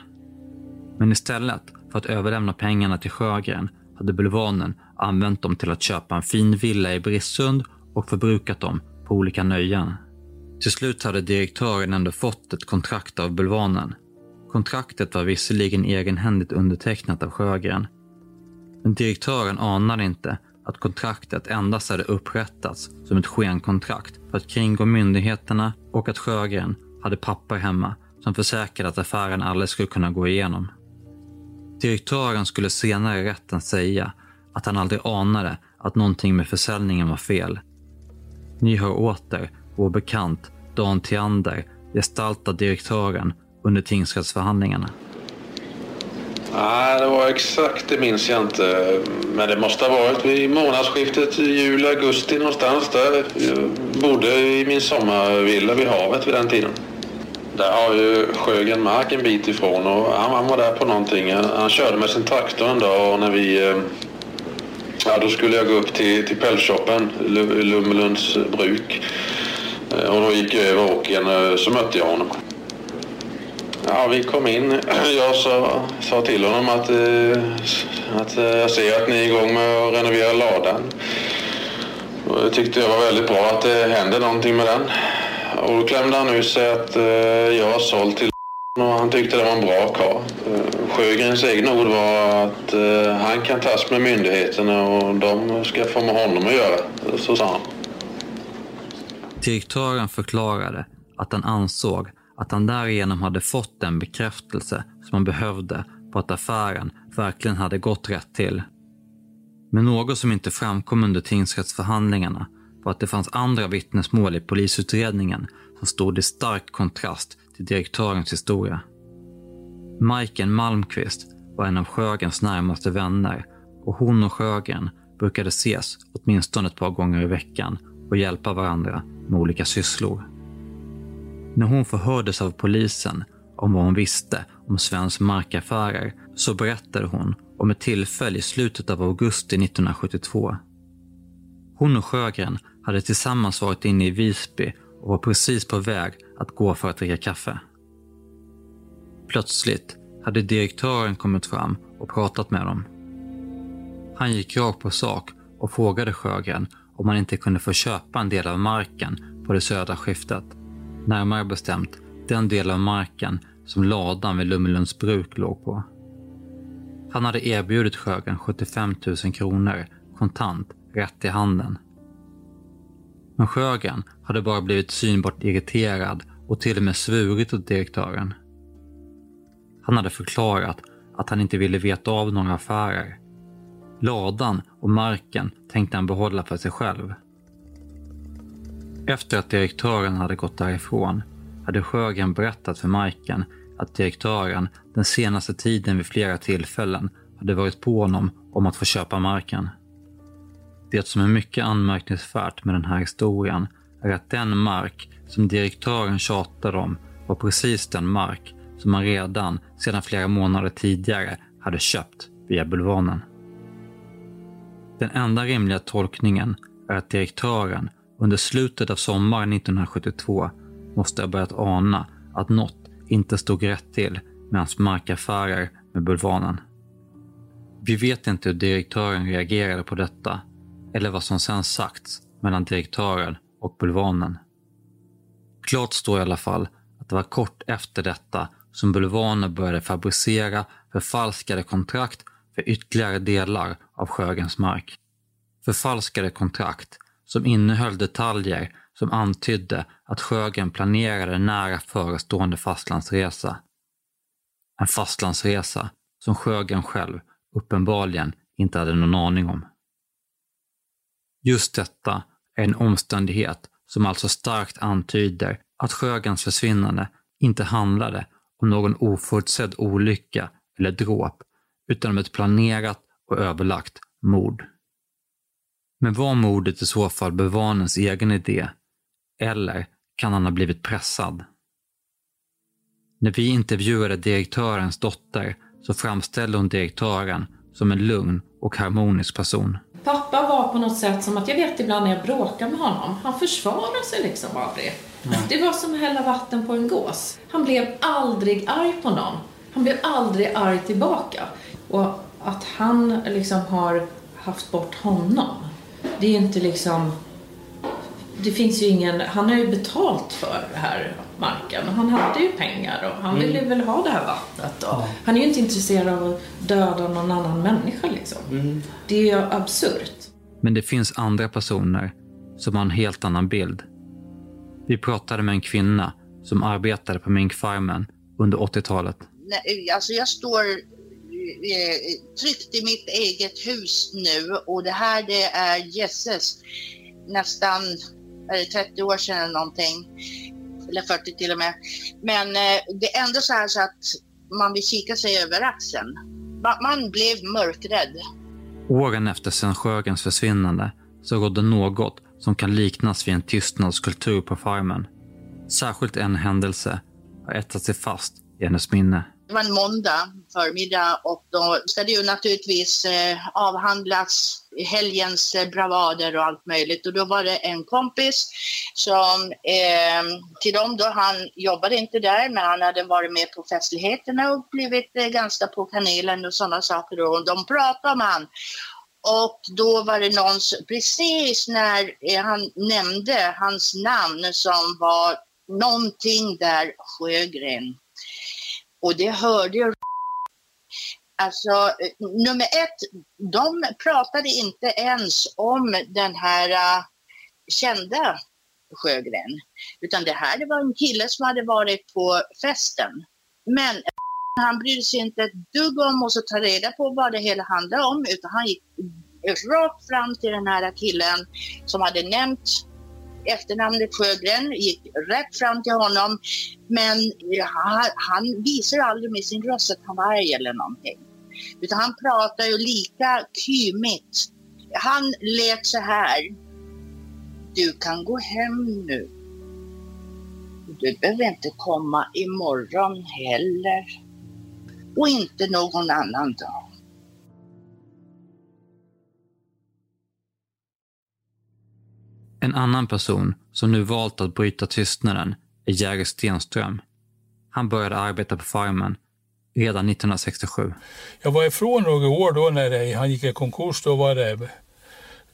Men istället för att överlämna pengarna till Sjögren hade Bulvanen använt dem till att köpa en fin villa i Brissund och förbrukat dem på olika nöjen. Till slut hade direktören ändå fått ett kontrakt av Bulvanen. Kontraktet var visserligen egenhändigt undertecknat av Sjögren. Men direktören anade inte att kontraktet endast hade upprättats som ett skenkontrakt för att kringgå myndigheterna och att Sjögren hade papper hemma som försäkrade att affären aldrig skulle kunna gå igenom. Direktören skulle senare i rätten säga att han aldrig anade att någonting med försäljningen var fel. Ni hör åter vår bekant Dan Theander gestaltar direktören under tingsrättsförhandlingarna. Nej, det var exakt, det minns jag inte. Men det måste ha varit vid månadsskiftet juli, augusti någonstans där. Jag bodde i min sommarvilla vid havet vid den tiden. Där har ju Sjögren mark en bit ifrån och han, han var där på någonting. Han, han körde med sin traktor en dag och när vi... Eh, ja, då skulle jag gå upp till, till pälsshoppen, Lummelunds bruk. Eh, och då gick jag över åkern eh, så mötte jag honom. Ja, vi kom in. <clears throat> Jag sa, sa till honom att, eh, att eh, jag ser att ni är igång med att renovera ladan. Och det tyckte jag var väldigt bra att det hände någonting med den. Och då klämde han ur sig att jag har sålt till <laughs> och han tyckte det var en bra karl. Sjögrens egna ord var att han kan tas med myndigheterna och de ska få med honom att göra. Så sa han. Direktören förklarade att han ansåg att han därigenom hade fått den bekräftelse som han behövde på att affären verkligen hade gått rätt till. Men något som inte framkom under tingsrättsförhandlingarna var att det fanns andra vittnesmål i polisutredningen som stod i stark kontrast till direktörens historia. Majken Malmqvist var en av Sjögrens närmaste vänner och hon och Sjögren brukade ses åtminstone ett par gånger i veckan och hjälpa varandra med olika sysslor. När hon förhördes av polisen om vad hon visste om Svens markaffärer så berättade hon om ett tillfälle i slutet av augusti 1972. Hon och Sjögren hade tillsammans varit inne i Visby och var precis på väg att gå för att dricka kaffe. Plötsligt hade direktören kommit fram och pratat med dem. Han gick rakt på sak och frågade Sjögren om han inte kunde få köpa en del av marken på det södra skiftet. Närmare bestämt den del av marken som ladan vid Lummelunds bruk låg på. Han hade erbjudit Sjögren 75 000 kronor kontant rätt i handen. Men Sjögren hade bara blivit synbart irriterad och till och med svurit åt direktören. Han hade förklarat att han inte ville veta av några affärer. Ladan och marken tänkte han behålla för sig själv. Efter att direktören hade gått därifrån hade Sjögren berättat för Majken att direktören den senaste tiden vid flera tillfällen hade varit på honom om att få köpa marken. Det som är mycket anmärkningsvärt med den här historien är att den mark som direktören tjatade om var precis den mark som han redan sedan flera månader tidigare hade köpt via Bulvanen. Den enda rimliga tolkningen är att direktören under slutet av sommaren 1972 måste ha börjat ana att något inte stod rätt till med hans markaffärer med Bulvanen. Vi vet inte hur direktören reagerade på detta eller vad som sen sagts mellan direktören och Bulvanen. Klart står i alla fall att det var kort efter detta som Bulvanen började fabricera förfalskade kontrakt för ytterligare delar av Sjögrens mark. Förfalskade kontrakt som innehöll detaljer som antydde att Sjögren planerade en nära förestående fastlandsresa. En fastlandsresa som Sjögren själv uppenbarligen inte hade någon aning om. Just detta är en omständighet som alltså starkt antyder att Sjögrens försvinnande inte handlade om någon oförutsedd olycka eller dråp, utan om ett planerat och överlagt mord. Men var mordet i så fall Bulvanens egen idé? Eller kan han ha blivit pressad? När vi intervjuade direktörens dotter så framställde hon direktören som en lugn och harmonisk person. Pappa var på något sätt som att, jag vet ibland när jag bråkar med honom, han försvarar sig liksom aldrig. Mm. Det var som att hälla vatten på en gås. Han blev aldrig arg på någon. Han blev aldrig arg tillbaka. Och att han liksom har haft bort honom, det är inte liksom... Det finns ju ingen... Han har ju betalt för det här marken och han hade ju pengar och han ville mm. väl ha det här vattnet. Och Han är ju inte intresserad av att döda någon annan människa liksom. Mm. Det är ju absurt. Men det finns andra personer som har en helt annan bild. Vi pratade med en kvinna som arbetade på minkfarmen under 80-talet. Alltså jag står eh, tryggt i mitt eget hus nu och det här det är jösses, nästan är det 30 år sedan eller någonting. Eller 40 till och med. Men eh, det är ändå så här så att man vill kika sig över axeln. Man blev mörkrädd. Åren efter Sven Sjögrens försvinnande så rådde något som kan liknas vid en tystnadskultur på farmen. Särskilt en händelse har etsat sig fast i hennes minne. Det var en måndag förmiddag och då ska det ju naturligtvis eh, avhandlas helgens eh, bravader och allt möjligt. Och då var det en kompis som eh, till dem då, han jobbade inte där men han hade varit med på festligheterna och blivit eh, ganska på kanelen och sådana saker och de pratade om han. Och då var det någon, precis när eh, han nämnde hans namn som var någonting där Sjögren. Och det hörde ju Alltså, nummer ett, de pratade inte ens om den här uh, kända Sjögren. Utan det här det var en kille som hade varit på festen. Men <laughs> han brydde sig inte ett dugg om att ta reda på vad det hela handlade om utan han gick rakt fram till den här killen som hade nämnt efternamnet Sjögren, gick rätt fram till honom. Men han, han visade aldrig med sin röst att han var arg eller någonting. Utan han pratar ju lika kymigt. Han lät så här. Du kan gå hem nu. Du behöver inte komma imorgon heller. Och inte någon annan dag. En annan person som nu valt att bryta tystnaden är Jerry Stenström. Han började arbeta på farmen redan 1967. Jag var ifrån några år då när det, han gick i konkurs. Då var det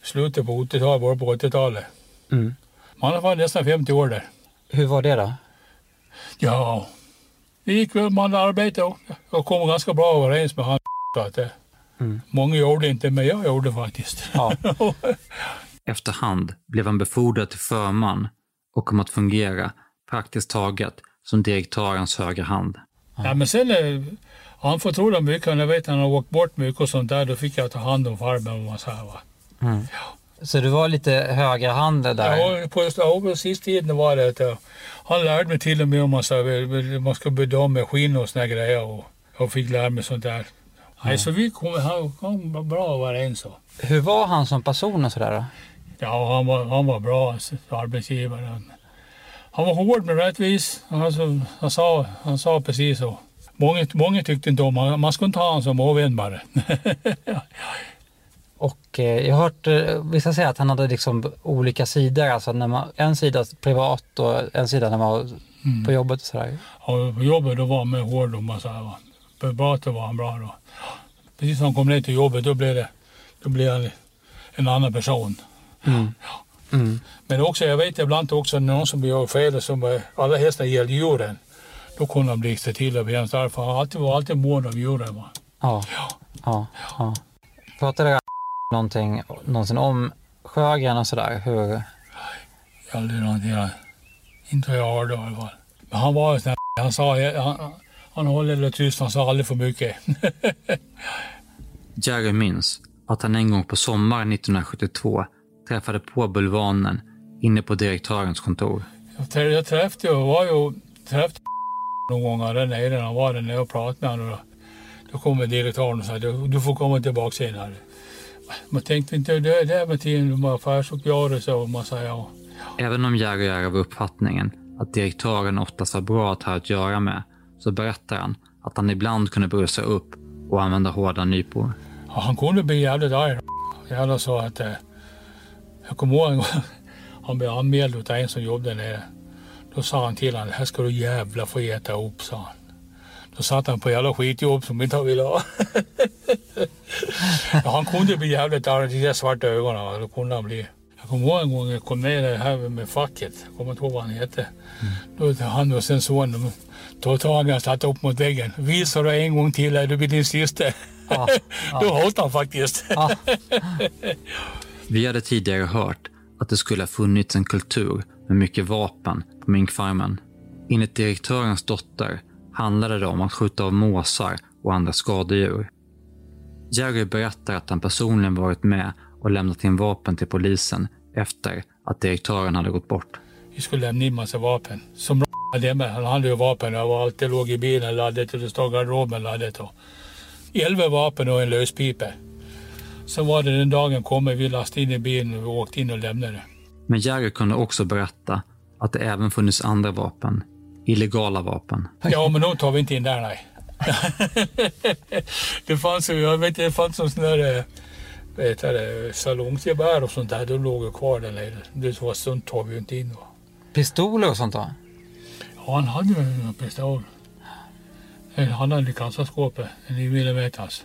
slutet på 80-talet, början på 80-talet. Mm. Man var nästan 50 år där. Hur var det då? Ja, det gick väl. Man arbetade och jag kom ganska bra överens med han. Mm. Många gjorde inte, men jag gjorde faktiskt. Ja. <laughs> Efterhand blev han befordrad till förman och kom att fungera praktiskt taget som direktörens högra hand. Ja, men sen eh, han förtrodde mycket. Jag vet han har åkt bort mycket och sånt där. Då fick jag ta hand om farmen. och så här, va. Mm. Så du var lite högra hand där? Ja, på, ja, på sista tiden var det att jag, han lärde mig till och med om man, här, man ska bedöma skinn och såna grejer. Och jag fick lära mig sånt där. Nej, så vi kom, han kom bra överens. Hur var han som person och sådär då? Ja, han var, han var bra alltså, arbetsgivare. Han, var hård men rättvis. Alltså, han, sa, han sa precis så. Många, många tyckte inte om honom. Man skulle inte ha honom som ovän bara. <laughs> Och eh, jag har hört eh, vissa säga att han hade liksom olika sidor. Alltså när man, en sida privat och en sida när man var Mm. på jobbet och sådär. Och på jobbet då var han med hård och va. På pratet var han bra då. Precis när han kom ner till jobbet då blev, det, då blev han en annan person. Mm. Mm. Men också, jag vet ibland också någon som gör fel, som eh, alla hästar gäller djuren. Då kunde han blixtra till och bli därför han alltid var alltid mån om djuren. Va? Ja. ja. ja. Pratade någonting någonsin om Sjögren och sådär? Hur? Aldrig någonting. jag- Inte vad jag hörde i alla fall. Men han var ju sån här, han sa, han, han håller det tyst, han sa aldrig för mycket. <laughs> Jerry minns att han en gång på sommaren 1972 träffade på Bulvanen inne på direktörens kontor. Jag, jag träffade ju, var ju, träffade någon gång där nere, han var där nere och pratade med honom. Då, då kom direktören och sa, du, du får komma tillbaka senare. Man tänkte inte, det, det är med tiden med affärsuppgörelse och massa, ja. Även om Jerry är av uppfattningen att direktören oftast var bra att ha att göra med, så berättar han att han ibland kunde brusa upp och använda hårda nypor. Ja, han kunde bli jävligt arg. Jävlar så att... Jag kommer ihåg en gång, <laughs> han blev anmäld av en som jobbade nere. Då sa han till honom, det här ska du jävla få äta upp, sa han. Då satt han på jävla skitjobb som inte han ville ha. <laughs> ja, han kunde bli jävligt arg, de där svarta ögonen. Då kunde han bli. Jag kommer ihåg en gång jag kom ner här med facket. Jag kommer inte ihåg vad han hette. Då tar han och sen son, de tog tag i och satte upp mot väggen. Visar du en gång till, det blir din sista. <laughs> Då hotade han faktiskt. Vi hade tidigare hört att det skulle ha funnits en kultur med mycket vapen på minkfarmen. Enligt direktörens dotter handlade det om att skjuta av måsar och andra skadedjur. Jerry berättar att han personligen varit med och lämnat in vapen till polisen efter att direktören hade gått bort. Vi skulle lämna in massa vapen. Som hade med. Han hade ju vapen överallt. Det låg i bilen laddat och det stod i garderoben laddat. Elva vapen och en löspipa. Sen var det den dagen kommer vi lastade in i bilen och åkte in och lämnade. Men Jerry kunde också berätta att det även funnits andra vapen. Illegala vapen. Ja, men de tar vi inte in där, nej. <laughs> det fanns ju, jag vet det fanns någon sån där eh, heter det, salongsgevär och sånt där. De låg ju kvar där nere. Det var sånt tar vi ju inte in. Pistoler och sånt då? Ja, han hade ju en pistol. En- Han hade i kassaskåpet, en 9 millimeters.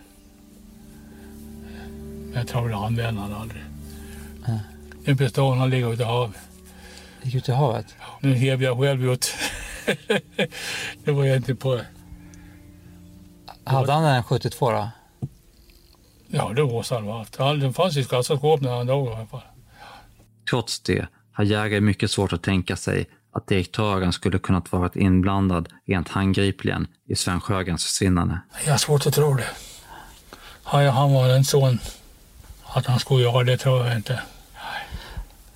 Jag tror det använde han aldrig. Ja. Den pistolen han ligger ute i havet. Gick ut i havet? Den hävde jag själv ut. <laughs> det var egentligen på... Hade han en 72 då? Ja, det måste han ha haft. Den fanns i kassaskåpet när han dog i alla fall. Trots det har Jäger mycket svårt att tänka sig att direktören skulle kunnat varit inblandad rent handgripligen i Sven Sjögrens försvinnande. Jag har svårt att tro det. Han, han var en sån att han skulle göra det tror jag inte.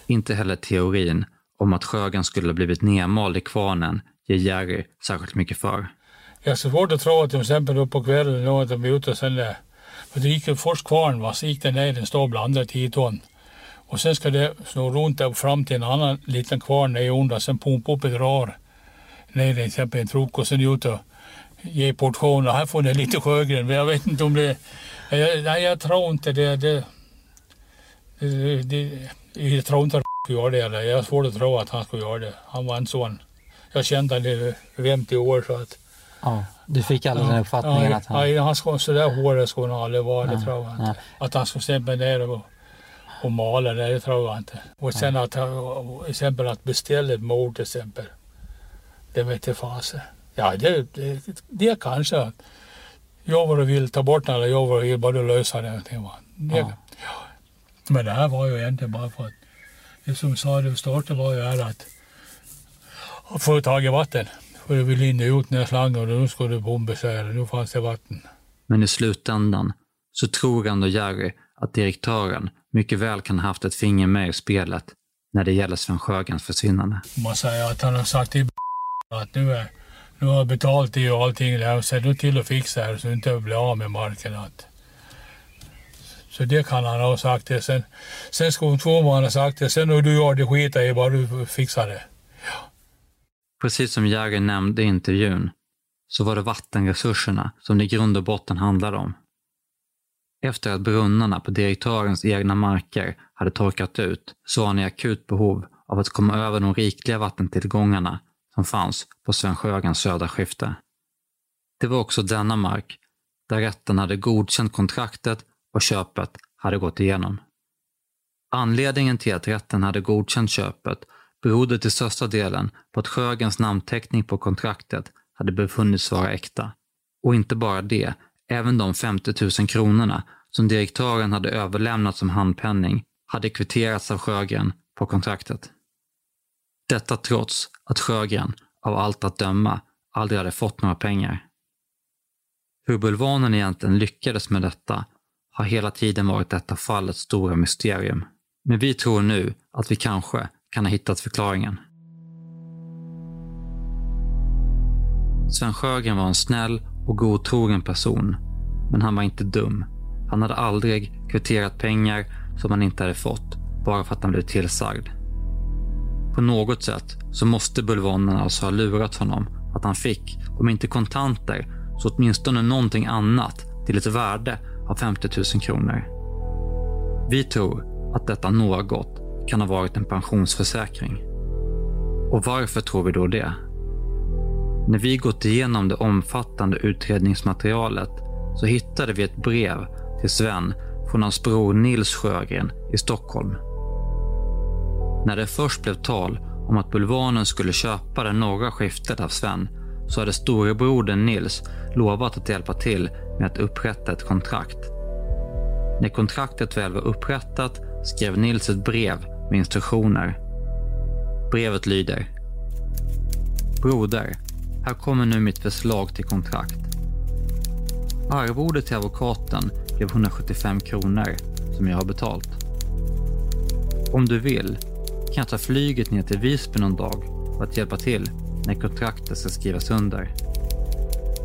Inte heller teorin om att Sjögren skulle ha blivit nedmald i kvarnen ger Jerry särskilt mycket för. Jag har svårt att tro att till exempel upp på kvällen då att de var ute och sen där. För det gick ju först kvarn va, så gick det ner en stabel andra 10 ton. Och sen ska det snurra runt där fram till en annan liten kvarn ner under, sen pumpa upp ett rör ner till exempel en trok och sen ut och ge portioner. Här får ni lite Sjögren, men jag vet inte om det... Jag, nej, jag tror inte det... det, det, det jag tror inte att skulle göra det. Eller. Jag har svårt att tro att han skulle göra det. Han var en sån... Jag kände honom i 50 år så att... Ja. Du fick aldrig den uppfattningen ja, att han... Ja, han skulle, så där hårig skulle han aldrig vara, det Ja, tror jag ja. inte. Att han skulle stämma ner och, och mala, det, det tror jag inte. Och sen att, han- exempel att beställa ett mord till exempel. Det vet jag fasen. Ja, det, det, det kanske. att Jag var och vill ta bort den eller jag var och vill bara lösa det. Det var, det, Ja. ja. Men det här var ju egentligen bara för att, det som sa det startade var ju här att att få tag i vatten. För in och ut den här slangen och nu skulle bomba sig. Nu fanns det vatten. Men i slutändan så tror ändå Jerry att direktören mycket väl kan ha haft ett finger med i spelet när det gäller Sven Sjögrens försvinnande. Man säger att han har sagt till <laughs> att nu, är, nu har jag betalt det och allting. där. Se nu till att fixa det så du inte blir av med marken. Att. Så det kan han ha sagt det. Sen, sen skulle tvåman ha sagt det. Sen när du gör det skiter i bara du fixar det. Precis som Jerry nämnde i intervjun så var det vattenresurserna som det i grund och botten handlade om. Efter att brunnarna på direktörens egna marker hade torkat ut så var han i akut behov av att komma över de rikliga vattentillgångarna som fanns på Svensjögans södra skifte. Det var också denna mark där rätten hade godkänt kontraktet och köpet hade gått igenom. Anledningen till att rätten hade godkänt köpet berodde till största delen på att Sjögrens namnteckning på kontraktet hade befunnits vara äkta. Och inte bara det, även de 50 000 kronorna som direktören hade överlämnat som handpenning hade kvitterats av Sjögren på kontraktet. Detta trots att Sjögren, av allt att döma, aldrig hade fått några pengar. Hur Bulvanen egentligen lyckades med detta har hela tiden varit detta fallets stora mysterium. Men vi tror nu att vi kanske kan ha hittat förklaringen. Sven Sjögren var en snäll och godtrogen person, men han var inte dum. Han hade aldrig kvitterat pengar som han inte hade fått bara för att han blev tillsagd. På något sätt så måste bulvanerna alltså ha lurat honom att han fick, om inte kontanter, så åtminstone någonting annat till ett värde av 50 000 kronor. Vi tror att detta något kan ha varit en pensionsförsäkring. Och varför tror vi då det? När vi gått igenom det omfattande utredningsmaterialet så hittade vi ett brev till Sven från hans bror Nils Sjögren i Stockholm. När det först blev tal om att Bulvanen skulle köpa det norra skiftet av Sven så hade storebrodern Nils lovat att hjälpa till med att upprätta ett kontrakt. När kontraktet väl var upprättat skrev Nils ett brev med instruktioner. Brevet lyder. Broder, här kommer nu mitt förslag till kontrakt. Arvodet till advokaten blev 175 kronor som jag har betalt. Om du vill kan jag ta flyget ner till Visby någon dag för att hjälpa till när kontraktet ska skrivas under.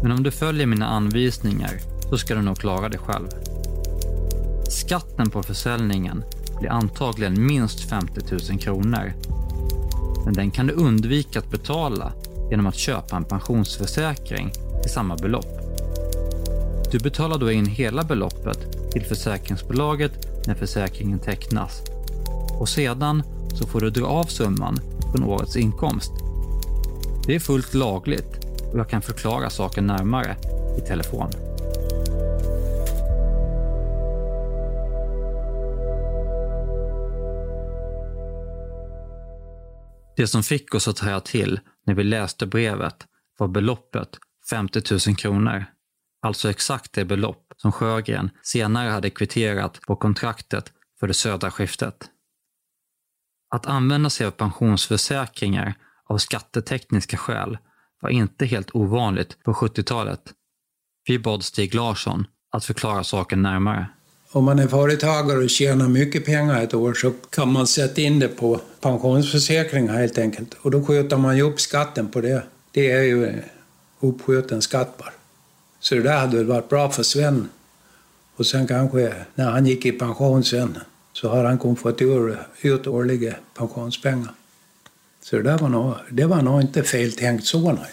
Men om du följer mina anvisningar så ska du nog klara det själv. Skatten på försäljningen blir antagligen minst 50 000 kronor. Men den kan du undvika att betala genom att köpa en pensionsförsäkring till samma belopp. Du betalar då in hela beloppet till försäkringsbolaget när försäkringen tecknas. Och sedan så får du dra av summan från årets inkomst. Det är fullt lagligt och jag kan förklara saken närmare i telefon. Det som fick oss att höra till när vi läste brevet var beloppet 50 000 kronor. Alltså exakt det belopp som Sjögren senare hade kvitterat på kontraktet för det södra skiftet. Att använda sig av pensionsförsäkringar av skattetekniska skäl var inte helt ovanligt på 70-talet. Vi bad Stig Larsson att förklara saken närmare. Om man är företagare och tjänar mycket pengar ett år så kan man sätta in det på pensionsförsäkringar helt enkelt. Och då skjuter man ju upp skatten på det. Det är ju eh, uppskjuten skatt bara. Så det där hade väl varit bra för Sven. Och sen kanske när han gick i pension sen så har han kunnat få ut årliga pensionspengar. Så det där var nog, det var nog inte fel tänkt så nej.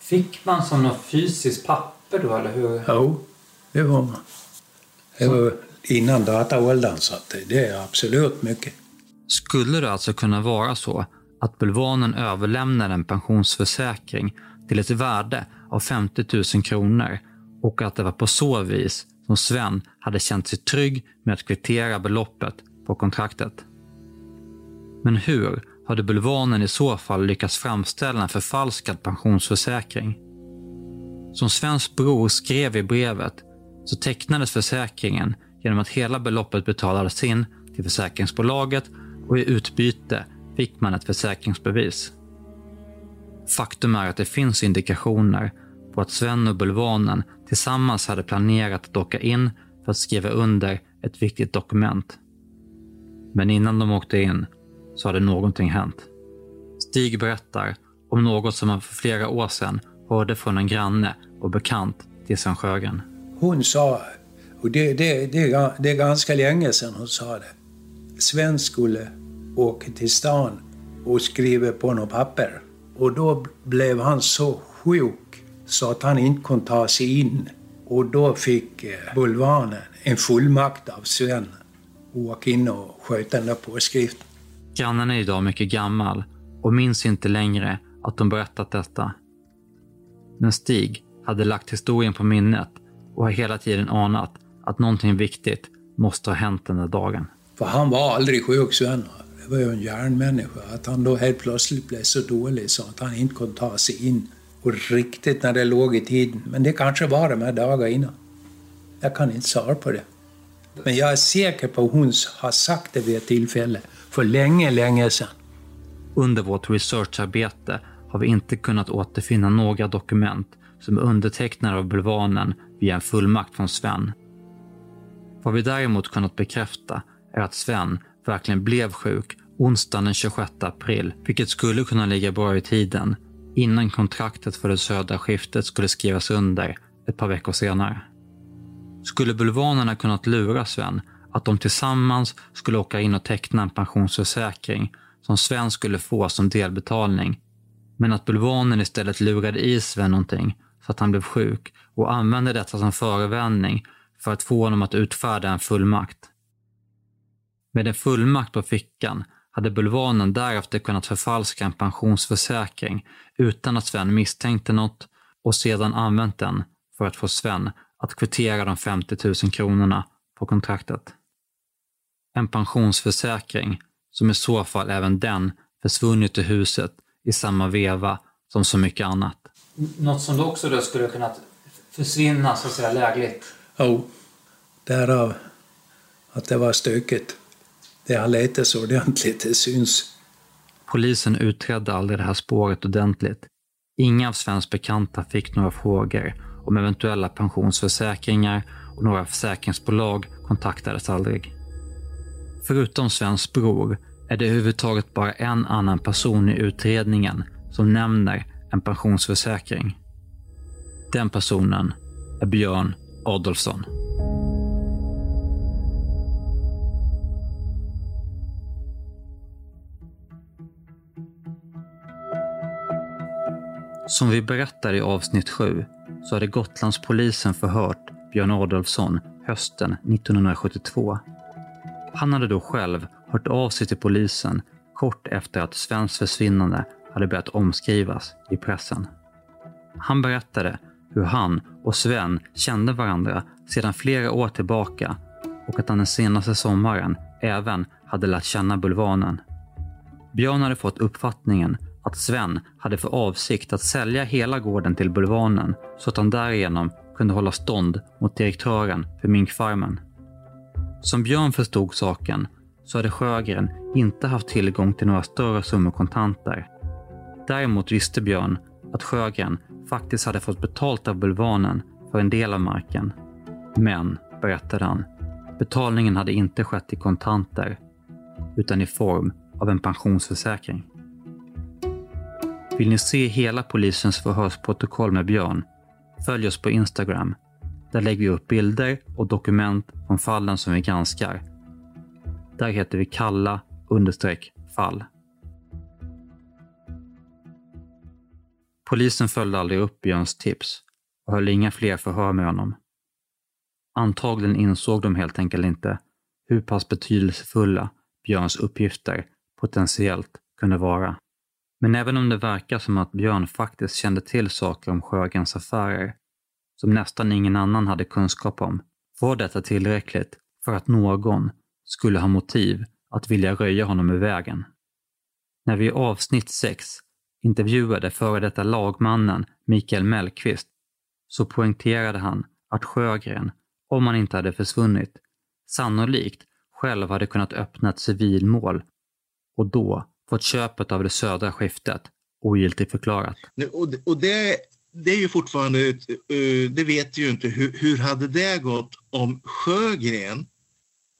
Fick man som något fysiskt papper då, eller hur? Jo, det var man. Det var innan dataåldern så att det- det är absolut mycket. Skulle det alltså kunna vara så att Bulvanen överlämnar en pensionsförsäkring till ett värde av 50 000 kronor och att det var på så vis som Sven hade känt sig trygg med att kvittera beloppet på kontraktet. Men hur hade Bulvanen i så fall lyckats framställa en förfalskad pensionsförsäkring? Som Svens bror skrev i brevet så tecknades försäkringen genom att hela beloppet betalades in till försäkringsbolaget och i utbyte fick man ett försäkringsbevis. Faktum är att det finns indikationer på att Sven och Bulvanen tillsammans hade planerat att åka in för att skriva under ett viktigt dokument. Men innan de åkte in så hade någonting hänt. Stig berättar om något som han för flera år sedan hörde från en granne och bekant till Sven Sjögren. Hon sa, och det, det, det, det är ganska länge sedan hon sa det. Sven skulle åka till stan och skriva på något papper. Och då blev han så sjuk så att han inte kunde ta sig in. Och då fick eh, Bulvanen en fullmakt av Sven att åka in och sköta den där påskriften. Grannen är idag mycket gammal och minns inte längre att de berättat detta. Men Stig hade lagt historien på minnet och har hela tiden anat att någonting viktigt måste ha hänt den där dagen. För han var aldrig sjuk, Sven. Det var ju en järnmänniska. Att han då helt plötsligt blev så dålig så att han inte kunde ta sig in. Och riktigt när det låg i tiden. Men det kanske var de här dagarna innan. Jag kan inte svara på det. Men jag är säker på att hon har sagt det vid ett tillfälle. För länge, länge sedan. Under vårt researcharbete har vi inte kunnat återfinna några dokument som är undertecknade av bulvanen via en fullmakt från Sven. Vad vi däremot kunnat bekräfta är att Sven verkligen blev sjuk onsdagen den 26 april, vilket skulle kunna ligga bra i tiden innan kontraktet för det södra skiftet skulle skrivas under ett par veckor senare. Skulle bulvanerna kunnat lura Sven att de tillsammans skulle åka in och teckna en pensionsförsäkring som Sven skulle få som delbetalning, men att bulvanen istället lurade i Sven någonting så att han blev sjuk och använde detta som förevändning för att få honom att utfärda en fullmakt. Med en fullmakt på fickan hade bulvanen därefter kunnat förfalska en pensionsförsäkring utan att Sven misstänkte något och sedan använt den för att få Sven att kvittera de 50 000 kronorna på kontraktet. En pensionsförsäkring som i så fall även den försvunnit ur huset i samma veva som så mycket annat. Något som då också då skulle kunna försvinna så att säga lägligt? Jo, därav att det var stökigt. Det har letats ordentligt, det syns. Polisen utredde aldrig det här spåret ordentligt. Inga av Svens bekanta fick några frågor om eventuella pensionsförsäkringar och några försäkringsbolag kontaktades aldrig. Förutom Svens bror är det överhuvudtaget bara en annan person i utredningen som nämner en pensionsförsäkring. Den personen är Björn Adolfsson. Som vi berättar i avsnitt 7 så hade Gotlandspolisen förhört Björn Adolfsson hösten 1972. Han hade då själv hört av sig till polisen kort efter att Svens försvinnande hade börjat omskrivas i pressen. Han berättade hur han och Sven kände varandra sedan flera år tillbaka och att han den senaste sommaren även hade lärt känna Bulvanen. Björn hade fått uppfattningen att Sven hade för avsikt att sälja hela gården till Bulvanen så att han därigenom kunde hålla stånd mot direktören för minkfarmen. Som Björn förstod saken så hade Sjögren inte haft tillgång till några större summor kontanter. Däremot visste Björn att Sjögren faktiskt hade fått betalt av Bulvanen för en del av marken. Men, berättade han, betalningen hade inte skett i kontanter utan i form av en pensionsförsäkring. Vill ni se hela polisens förhörsprotokoll med Björn? Följ oss på Instagram. Där lägger vi upp bilder och dokument från fallen som vi granskar. Där heter vi kalla understreck fall. Polisen följde aldrig upp Björns tips och höll inga fler förhör med honom. Antagligen insåg de helt enkelt inte hur pass betydelsefulla Björns uppgifter potentiellt kunde vara. Men även om det verkar som att Björn faktiskt kände till saker om Sjögrens affärer som nästan ingen annan hade kunskap om, var detta tillräckligt för att någon skulle ha motiv att vilja röja honom ur vägen. När vi i avsnitt 6 intervjuade före detta lagmannen Mikael Mellqvist så poängterade han att Sjögren, om han inte hade försvunnit, sannolikt själv hade kunnat öppna ett civilmål och då fått köpet av det södra skiftet ogiltigförklarat. Och, och det, det är ju fortfarande, eh, det vet ju inte, hur, hur hade det gått om Sjögren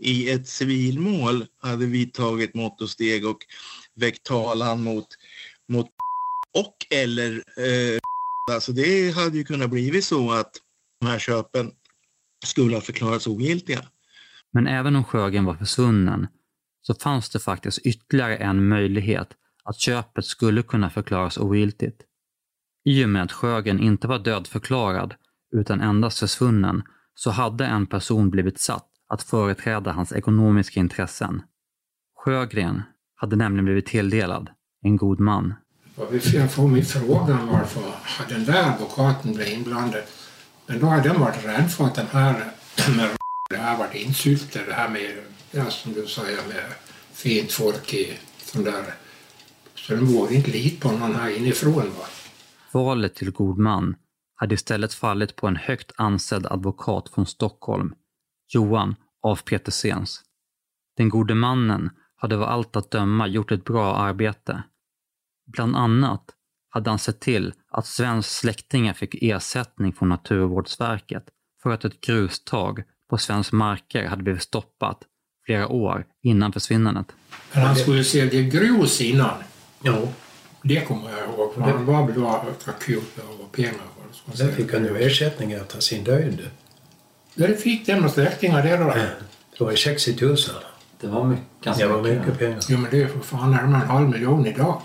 i ett civilmål hade vidtagit mått och steg och väckt talan mot, mot och eller eh, alltså det hade ju kunnat blivit så att de här köpen skulle ha förklarats ogiltiga. Men även om Sjögren var försvunnen så fanns det faktiskt ytterligare en möjlighet att köpet skulle kunna förklaras ogiltigt. I och med att Sjögren inte var dödförklarad utan endast försvunnen så hade en person blivit satt att företräda hans ekonomiska intressen. Sjögren hade nämligen blivit tilldelad en god man. Jag får mig frågan varför den där advokaten blev inblandad. Men då hade den varit rädd för att den här, <clears throat> med det här varit insyltad, det här med, ja, som du säger, med fint folk i sån där. Så den vågade inte lita på någon här inifrån. Va? Valet till god man hade istället fallit på en högt ansedd advokat från Stockholm, Johan af Petersens. Den gode mannen hade av allt att döma gjort ett bra arbete. Bland annat hade han sett till att svensk släktingar fick ersättning från Naturvårdsverket för att ett grustag på svensk marker hade blivit stoppat flera år innan försvinnandet. Men han skulle sälja grus innan. Ja. Det kommer jag ihåg. För han var då akut behov av pengar. Där fick han ju ersättning efter sin död. Det fick den och släktingar det då. Det var 60 000. Det var mycket, ganska det var mycket pengar. Jo men det är för fan närmare en halv miljon idag.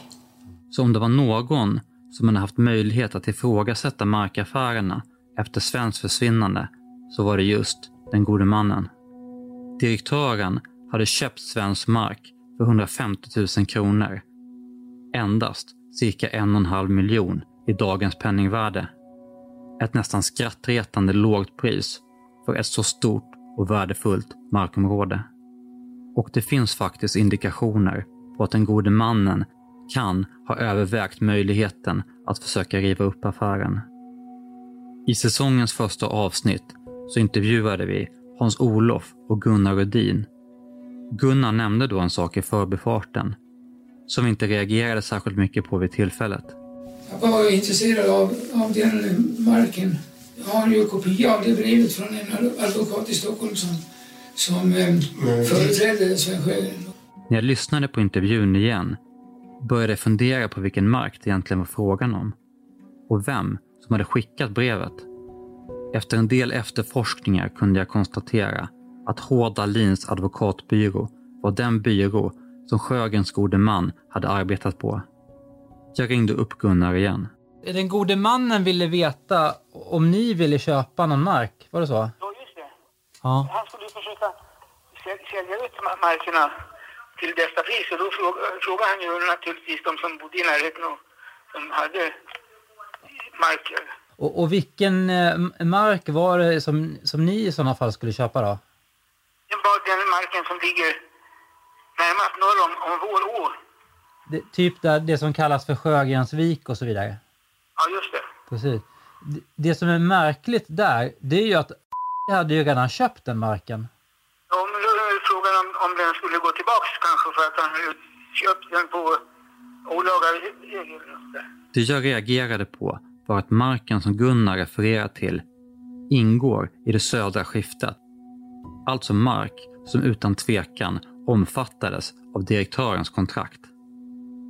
Så om det var någon som hade haft möjlighet att ifrågasätta markaffärerna efter Svens försvinnande så var det just den gode mannen. Direktören hade köpt Svens mark för 150 000 kronor. Endast cirka en och en halv miljon i dagens penningvärde. Ett nästan skrattretande lågt pris för ett så stort och värdefullt markområde. Och det finns faktiskt indikationer på att den gode mannen kan ha övervägt möjligheten att försöka riva upp affären. I säsongens första avsnitt så intervjuade vi Hans-Olof och Gunnar Rudin. Gunnar nämnde då en sak i förbifarten som vi inte reagerade särskilt mycket på vid tillfället. Jag var intresserad av, av den marken. Jag har ju kopia av det brevet från en advokat i Stockholm som, som eh, företrädde Sven Sjögren. När jag lyssnade på intervjun igen började jag fundera på vilken mark det egentligen var frågan om och vem som hade skickat brevet. Efter en del efterforskningar kunde jag konstatera att H. Dahlins advokatbyrå var den byrå som Sjögrens gode man hade arbetat på. Jag ringde upp Gunnar igen. Den gode mannen ville veta om ni ville köpa någon mark, var det så? Ja, just det. Ja. Han skulle försöka säl- sälja ut ma- markerna till bästa pris och då fråga, frågade han ju naturligtvis de som bodde i närheten och som hade marker. Och, och vilken eh, mark var det som, som ni i sådana fall skulle köpa då? Det var den marken som ligger närmast norr om, om vår å. Det, typ där, det som kallas för Sjögrensvik och så vidare? Ja, just det. Precis. Det, det som är märkligt där, det är ju att <laughs> hade ju redan köpt den marken. Ja, men då är frågan om, om den skulle gå tillbaks kanske för att han hade köpt den på olaga där. Det jag reagerade på var att marken som Gunnar refererar till ingår i det södra skiftet. Alltså mark som utan tvekan omfattades av direktörens kontrakt.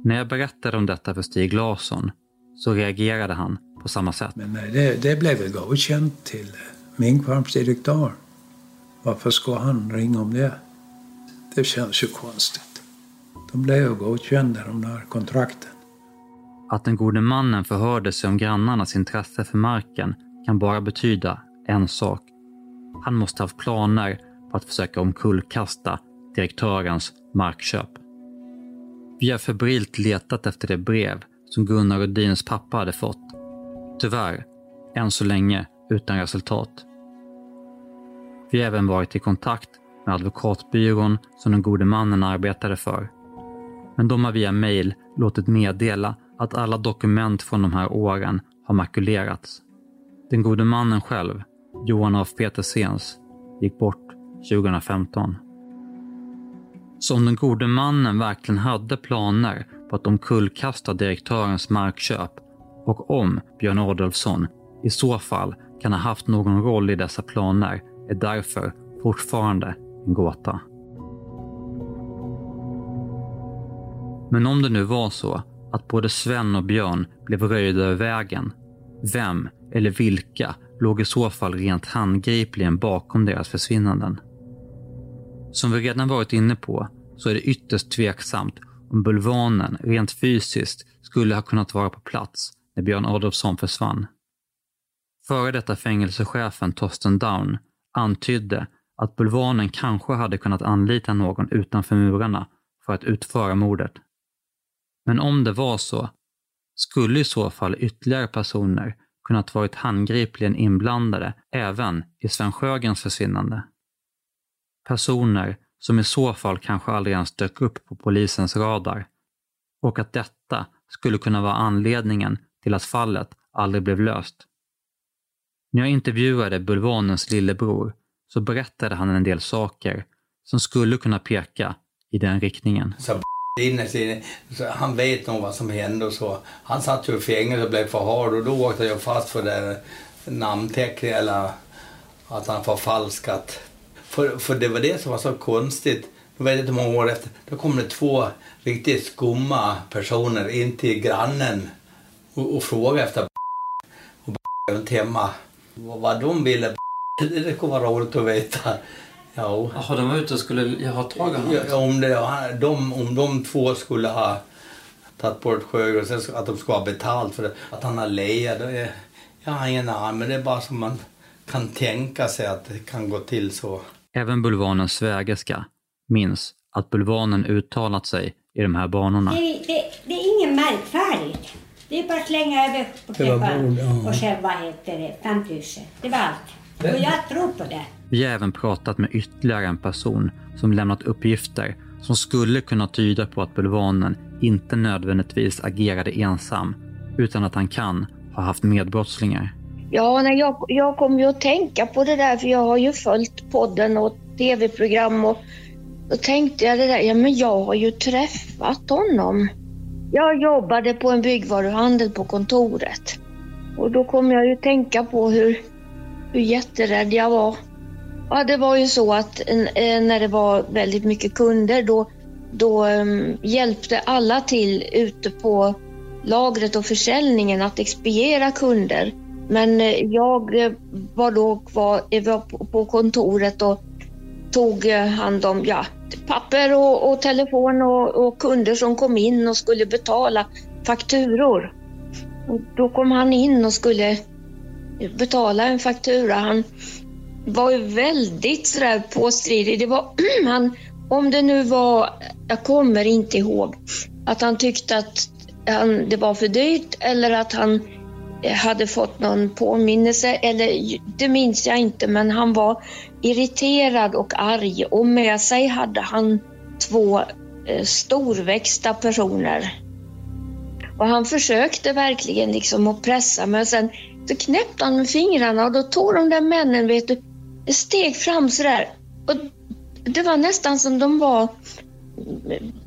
När jag berättade om detta för Stig Larsson så reagerade han på samma sätt. Men nej, det, det blev väl godkänt till Minkfarms direktör. Varför ska han ringa om det? Det känns ju konstigt. De blev ju godkända, de där kontrakten. Att den gode mannen förhörde sig om grannarnas intresse för marken kan bara betyda en sak. Han måste haft planer på att försöka omkullkasta direktörens markköp. Vi har febrilt letat efter det brev som Gunnar Rudins pappa hade fått. Tyvärr, än så länge utan resultat. Vi har även varit i kontakt med advokatbyrån som den gode mannen arbetade för. Men de har via mail låtit meddela att alla dokument från de här åren har makulerats. Den gode mannen själv, Johan af Petersens, gick bort 2015. Så om den gode mannen verkligen hade planer på att omkullkasta direktörens markköp och om Björn Adolfsson i så fall kan ha haft någon roll i dessa planer är därför fortfarande en gåta. Men om det nu var så att både Sven och Björn blev röjda över vägen, vem eller vilka låg i så fall rent handgripligen bakom deras försvinnanden? Som vi redan varit inne på så är det ytterst tveksamt om Bulvanen rent fysiskt skulle ha kunnat vara på plats när Björn Adolfsson försvann. Före detta fängelsechefen Torsten Down antydde att Bulvanen kanske hade kunnat anlita någon utanför murarna för att utföra mordet. Men om det var så, skulle i så fall ytterligare personer kunnat varit handgripligen inblandade även i Sven Sjögrens försvinnande. Personer som i så fall kanske aldrig ens dök upp på polisens radar. Och att detta skulle kunna vara anledningen till att fallet aldrig blev löst. När jag intervjuade Bulvanens lillebror så berättade han en del saker som skulle kunna peka i den riktningen. Så innerst så han vet nog vad som hände och så. Han satt ju i fängelse och blev förhörd och då åkte jag fast för det namnteckning eller att han förfalskat. För, för det var det som var så konstigt. Jag vet inte många år efter, då kom det två riktigt skumma personer in till grannen och, och frågade efter och runt hemma. Vad de ville <laughs> det kommer vara roligt att veta. Ja. Jaha, de var ute och skulle ha tag i honom? Ja, om, det, de, om de två skulle ha tagit bort Sjögren och att de skulle ha betalt för det, att han har lejat. Jag har ingen aning, men det är bara som man kan tänka sig att det kan gå till så. Även Bulvanens svägerska minns att Bulvanen uttalat sig i de här banorna. Det, det, det är inget märkvärdigt. Det är bara att slänga över på köparen ja. och köpa vad heter det, 5 000. Det var allt. Och jag tror på det. Vi har även pratat med ytterligare en person som lämnat uppgifter som skulle kunna tyda på att Bulvanen inte nödvändigtvis agerade ensam, utan att han kan ha haft medbrottslingar. Ja, nej, jag, jag kom ju att tänka på det där, för jag har ju följt podden och tv-program och då tänkte jag det där, ja men jag har ju träffat honom. Jag jobbade på en byggvaruhandel på kontoret. Och då kom jag ju tänka på hur, hur jätterädd jag var. Ja, det var ju så att eh, när det var väldigt mycket kunder då, då um, hjälpte alla till ute på lagret och försäljningen att expediera kunder. Men eh, jag eh, var då kvar eh, var på kontoret och tog hand om ja, papper och, och telefon och, och, kunder som kom in och skulle betala fakturor. Och då kom han in och skulle betala en faktura. Han var ju väldigt sådär påstridig. Det var, <clears throat> han, om det nu var, jag kommer inte ihåg, att han tyckte att han, det var för dyrt eller att han hade fått någon påminnelse, eller det minns jag inte, men han var irriterad och arg och med sig hade han två eh, storväxta personer. Och han försökte verkligen liksom att pressa men sen så knäppte han med fingrarna och då tog de där männen vet du, ett steg fram sådär. Och det var nästan som de var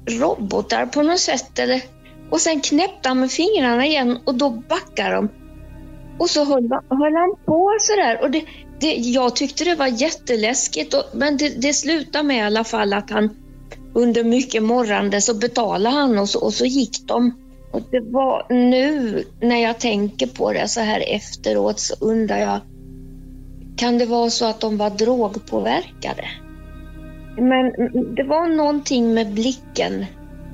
robotar på något sätt. Eller, och sen knäppte han med fingrarna igen och då backade de. Och så höll, höll han på sådär. Och det, det, jag tyckte det var jätteläskigt, och, men det, det slutade med i alla fall att han under mycket morrande så betalade han och så, och så gick de. Och det var nu när jag tänker på det så här efteråt så undrar jag, kan det vara så att de var drogpåverkade? Men det var någonting med blicken.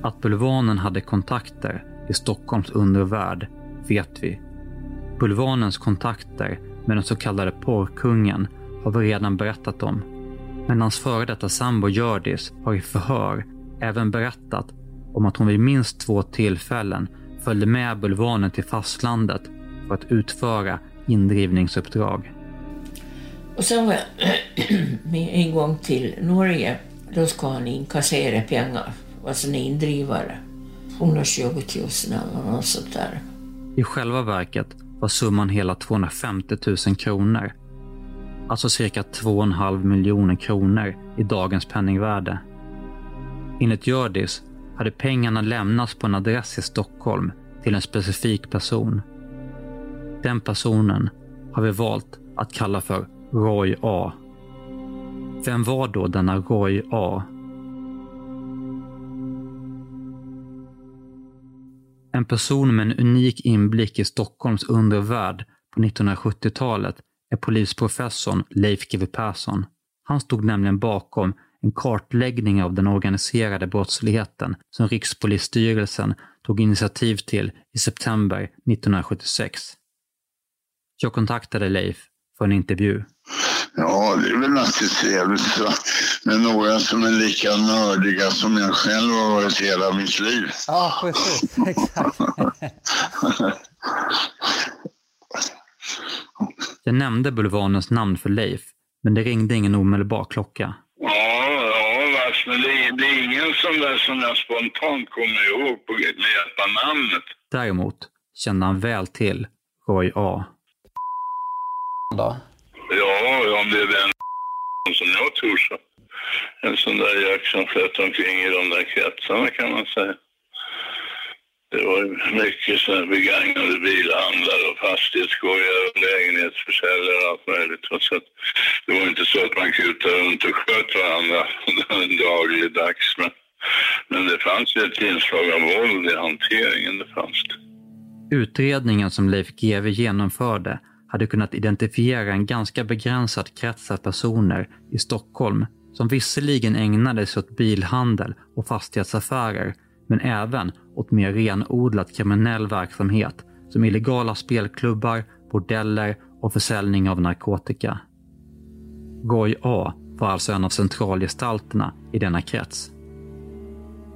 Att Bulvanen hade kontakter i Stockholms undervärld vet vi. Bulvanens kontakter med den så kallade porrkungen har vi redan berättat om. Men hans före detta sambo Hjördis har i förhör även berättat om att hon vid minst två tillfällen följde med bulvanen till fastlandet för att utföra indrivningsuppdrag. Och sen var jag <clears throat> med en gång till Norge. Då ska han inkassera pengar, alltså en indrivare. 120 000 eller något sånt där. I själva verket var summan hela 250 000 kronor. Alltså cirka 2,5 miljoner kronor i dagens penningvärde. Enligt Hjördis hade pengarna lämnats på en adress i Stockholm till en specifik person. Den personen har vi valt att kalla för Roy A. Vem var då denna Roy A? En person med en unik inblick i Stockholms undervärld på 1970-talet är polisprofessorn Leif GW Persson. Han stod nämligen bakom en kartläggning av den organiserade brottsligheten som Rikspolisstyrelsen tog initiativ till i september 1976. Jag kontaktade Leif för en intervju. Ja, det är väl alltid trevligt så, med några som är lika nördiga som jag själv har varit hela mitt liv. Ja, precis. <laughs> Exakt. Jag nämnde bulvanens namn för Leif, men det ringde ingen omedelbar klocka. Ja, ja vars, men det, är- det är ingen sån där som jag spontant kommer ihåg på, med hjälp av namnet. Däremot kände han väl till Roy A. Då. Ja, om det är den som jag tror så. En sån där jack som flöt omkring i de där kretsarna kan man säga. Det var mycket sådana begagnade bilhandlare och fastighetsskojare och lägenhetsförsäljare och allt möjligt. Så att det var inte så att man kutade runt och sköt varandra <laughs> dagligdags. Men, men det fanns ju ett inslag av våld i hanteringen. Det fanns det. Utredningen som Leif GW genomförde hade kunnat identifiera en ganska begränsad krets av personer i Stockholm som visserligen ägnade sig åt bilhandel och fastighetsaffärer, men även åt mer renodlat kriminell verksamhet som illegala spelklubbar, bordeller och försäljning av narkotika. Roy A var alltså en av centralgestalterna i denna krets.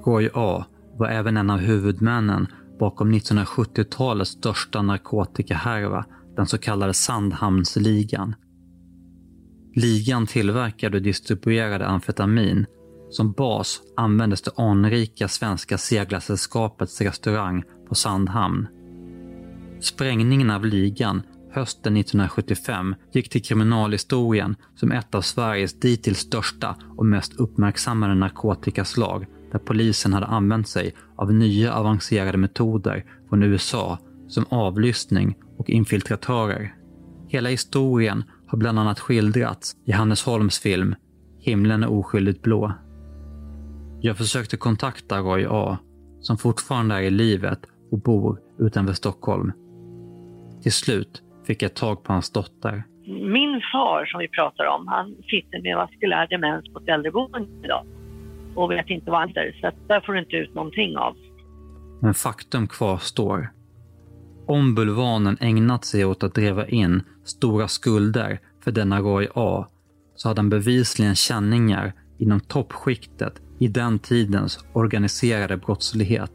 Roy A var även en av huvudmännen bakom 1970-talets största narkotikahärva, den så kallade Sandhamnsligan. Ligan tillverkade och distribuerade amfetamin. Som bas användes det anrika Svenska Seglarsällskapets restaurang på Sandhamn. Sprängningen av ligan hösten 1975 gick till kriminalhistorien som ett av Sveriges dittills största och mest uppmärksammade narkotikaslag där polisen hade använt sig av nya avancerade metoder från USA som avlyssning och infiltratörer. Hela historien har bland annat skildrats i Hannes Holms film Himlen är oskyldigt blå. Jag försökte kontakta Roy A, som fortfarande är i livet och bor utanför Stockholm. Till slut fick jag tag på hans dotter. Min far som vi pratar om, han sitter med vaskulär demens på ett äldreboende idag och vet inte vad han är, så där får du inte ut någonting av. Men faktum kvarstår. Om Bulvanen ägnat sig åt att driva in stora skulder för denna Roy A så hade han bevisligen känningar inom toppskiktet i den tidens organiserade brottslighet.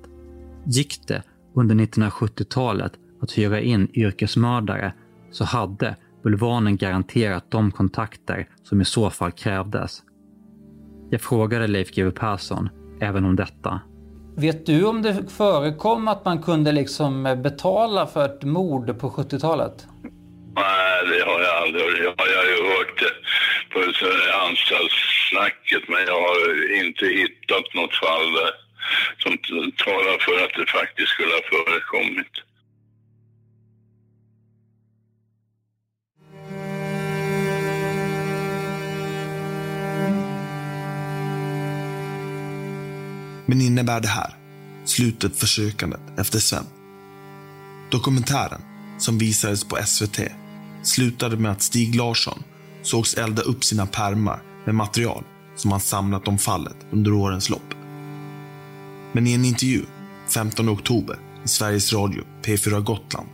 Gick det under 1970-talet att hyra in yrkesmördare så hade Bulvanen garanterat de kontakter som i så fall krävdes. Jag frågade Leif GW Persson även om detta. Vet du om det förekom att man kunde liksom betala för ett mord på 70-talet? Nej, det har jag aldrig hört. Jag har ju hört det på anstaltssnacket, men jag har inte hittat något fall där som talar för att det faktiskt skulle ha förekommit. Men innebär det här slutet för sökandet efter Sven? Dokumentären, som visades på SVT, slutade med att Stig Larsson sågs elda upp sina pärmar med material som han samlat om fallet under årens lopp. Men i en intervju 15 oktober i Sveriges Radio P4 Gotland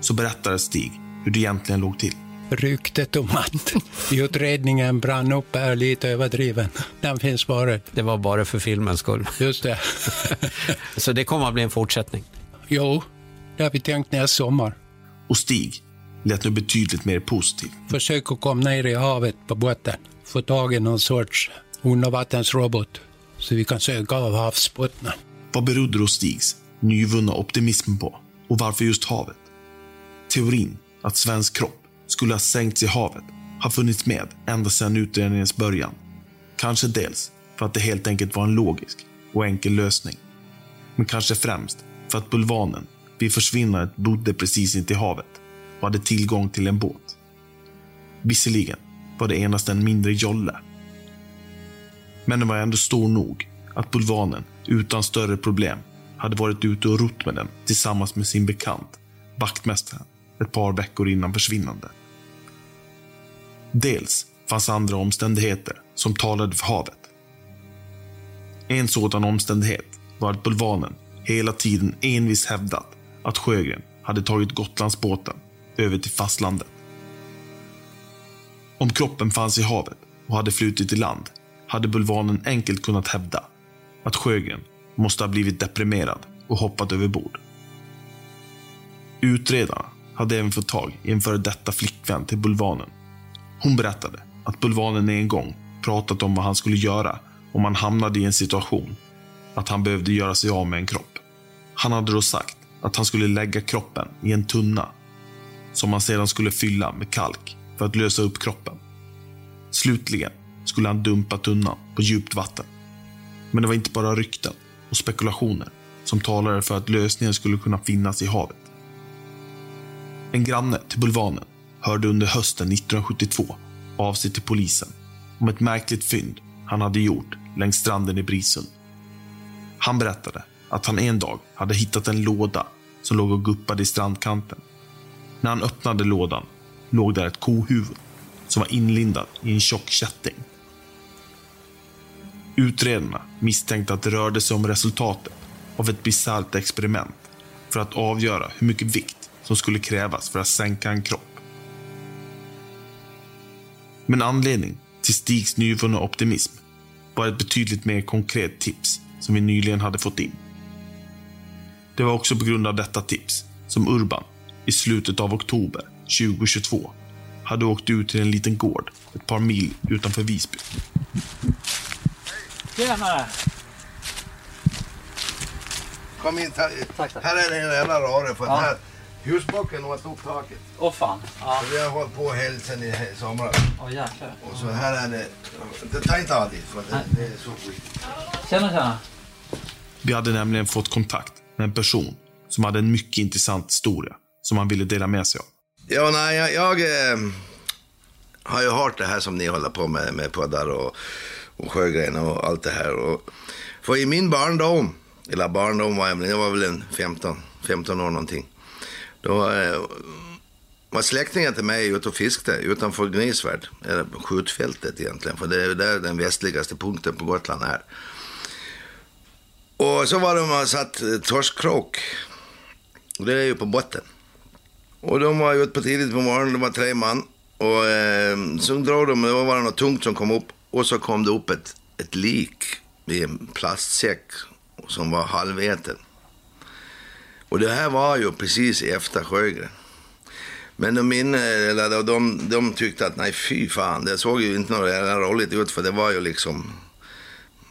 så berättade Stig hur det egentligen låg till. Ryktet om att utredningen brann upp är lite överdriven. Den finns bara. Det var bara för filmens skull. Just det. <laughs> Så det kommer att bli en fortsättning? Jo, det har vi tänkt nästa sommar. Och Stig lät nu betydligt mer positiv. Försök att komma ner i havet på båten. Få tag i någon sorts undervattensrobot så vi kan söka av havsbottnen. Vad berodde då Stigs nyvunna optimism på? Och varför just havet? Teorin att svensk kropp skulle ha sänkts i havet har funnits med ända sedan utredningens början. Kanske dels för att det helt enkelt var en logisk och enkel lösning. Men kanske främst för att bulvanen vid försvinnandet bodde precis intill havet och hade tillgång till en båt. Visserligen var det endast en mindre jolle. Men den var ändå stor nog att bulvanen utan större problem hade varit ute och rott med den tillsammans med sin bekant, vaktmästaren, ett par veckor innan försvinnandet. Dels fanns andra omständigheter som talade för havet. En sådan omständighet var att bulvanen hela tiden envis hävdat att Sjögren hade tagit Gotlandsbåten över till fastlandet. Om kroppen fanns i havet och hade flutit i land hade bulvanen enkelt kunnat hävda att Sjögren måste ha blivit deprimerad och hoppat över bord. Utredarna hade även fått tag i en före detta flickvän till bulvanen. Hon berättade att bulvanen en gång pratat om vad han skulle göra om han hamnade i en situation att han behövde göra sig av med en kropp. Han hade då sagt att han skulle lägga kroppen i en tunna som han sedan skulle fylla med kalk för att lösa upp kroppen. Slutligen skulle han dumpa tunnan på djupt vatten. Men det var inte bara rykten och spekulationer som talade för att lösningen skulle kunna finnas i havet. En granne till bulvanen hörde under hösten 1972 av sig till polisen om ett märkligt fynd han hade gjort längs stranden i Brisund. Han berättade att han en dag hade hittat en låda som låg och guppade i strandkanten. När han öppnade lådan låg där ett kohuvud som var inlindat i en tjock kätting. Utredarna misstänkte att det rörde sig om resultatet av ett bisarrt experiment för att avgöra hur mycket vikt som skulle krävas för att sänka en kropp. Men anledning till Stigs nyvunna optimism var ett betydligt mer konkret tips som vi nyligen hade fått in. Det var också på grund av detta tips som Urban i slutet av oktober 2022 hade åkt ut till en liten gård ett par mil utanför Visby. Tjenare! Kom in, ta, här är det en jävla rare för Ja. här husbocken åt upp taket. Åh fan. Ja. Så vi har hållit på helt sen i somras. Åh jäklar. Och så här är det, det tar inte alltid för det, det är så skit. Tjena, tjena. Vi hade nämligen fått kontakt med en person som hade en mycket intressant historia som han ville dela med sig av. Ja, nej, jag, jag eh, har ju hört det här som ni håller på med, med poddar och, och Sjögren och allt det här. Och, för i min barndom, eller barndom var jag, väl- jag var väl en 15, 15 år någonting. Då eh, var släktingen till mig ute och fiskade utanför Gnisvärd, eller skjutfältet egentligen, för det är där den västligaste punkten på Gotland är. Och så var de och satt eh, torskkrok, och det är ju på botten. Och de var ute på tidigt på morgonen, de var tre man. Och eh, så drog de, det var något tungt som kom upp. Och så kom det upp ett, ett lik i en plastsäck som var halväten. Och det här var ju precis efter Sjögren. Men de, inne, eller de, de, de tyckte att nej fy fan, det såg ju inte något roligt ut för det var ju liksom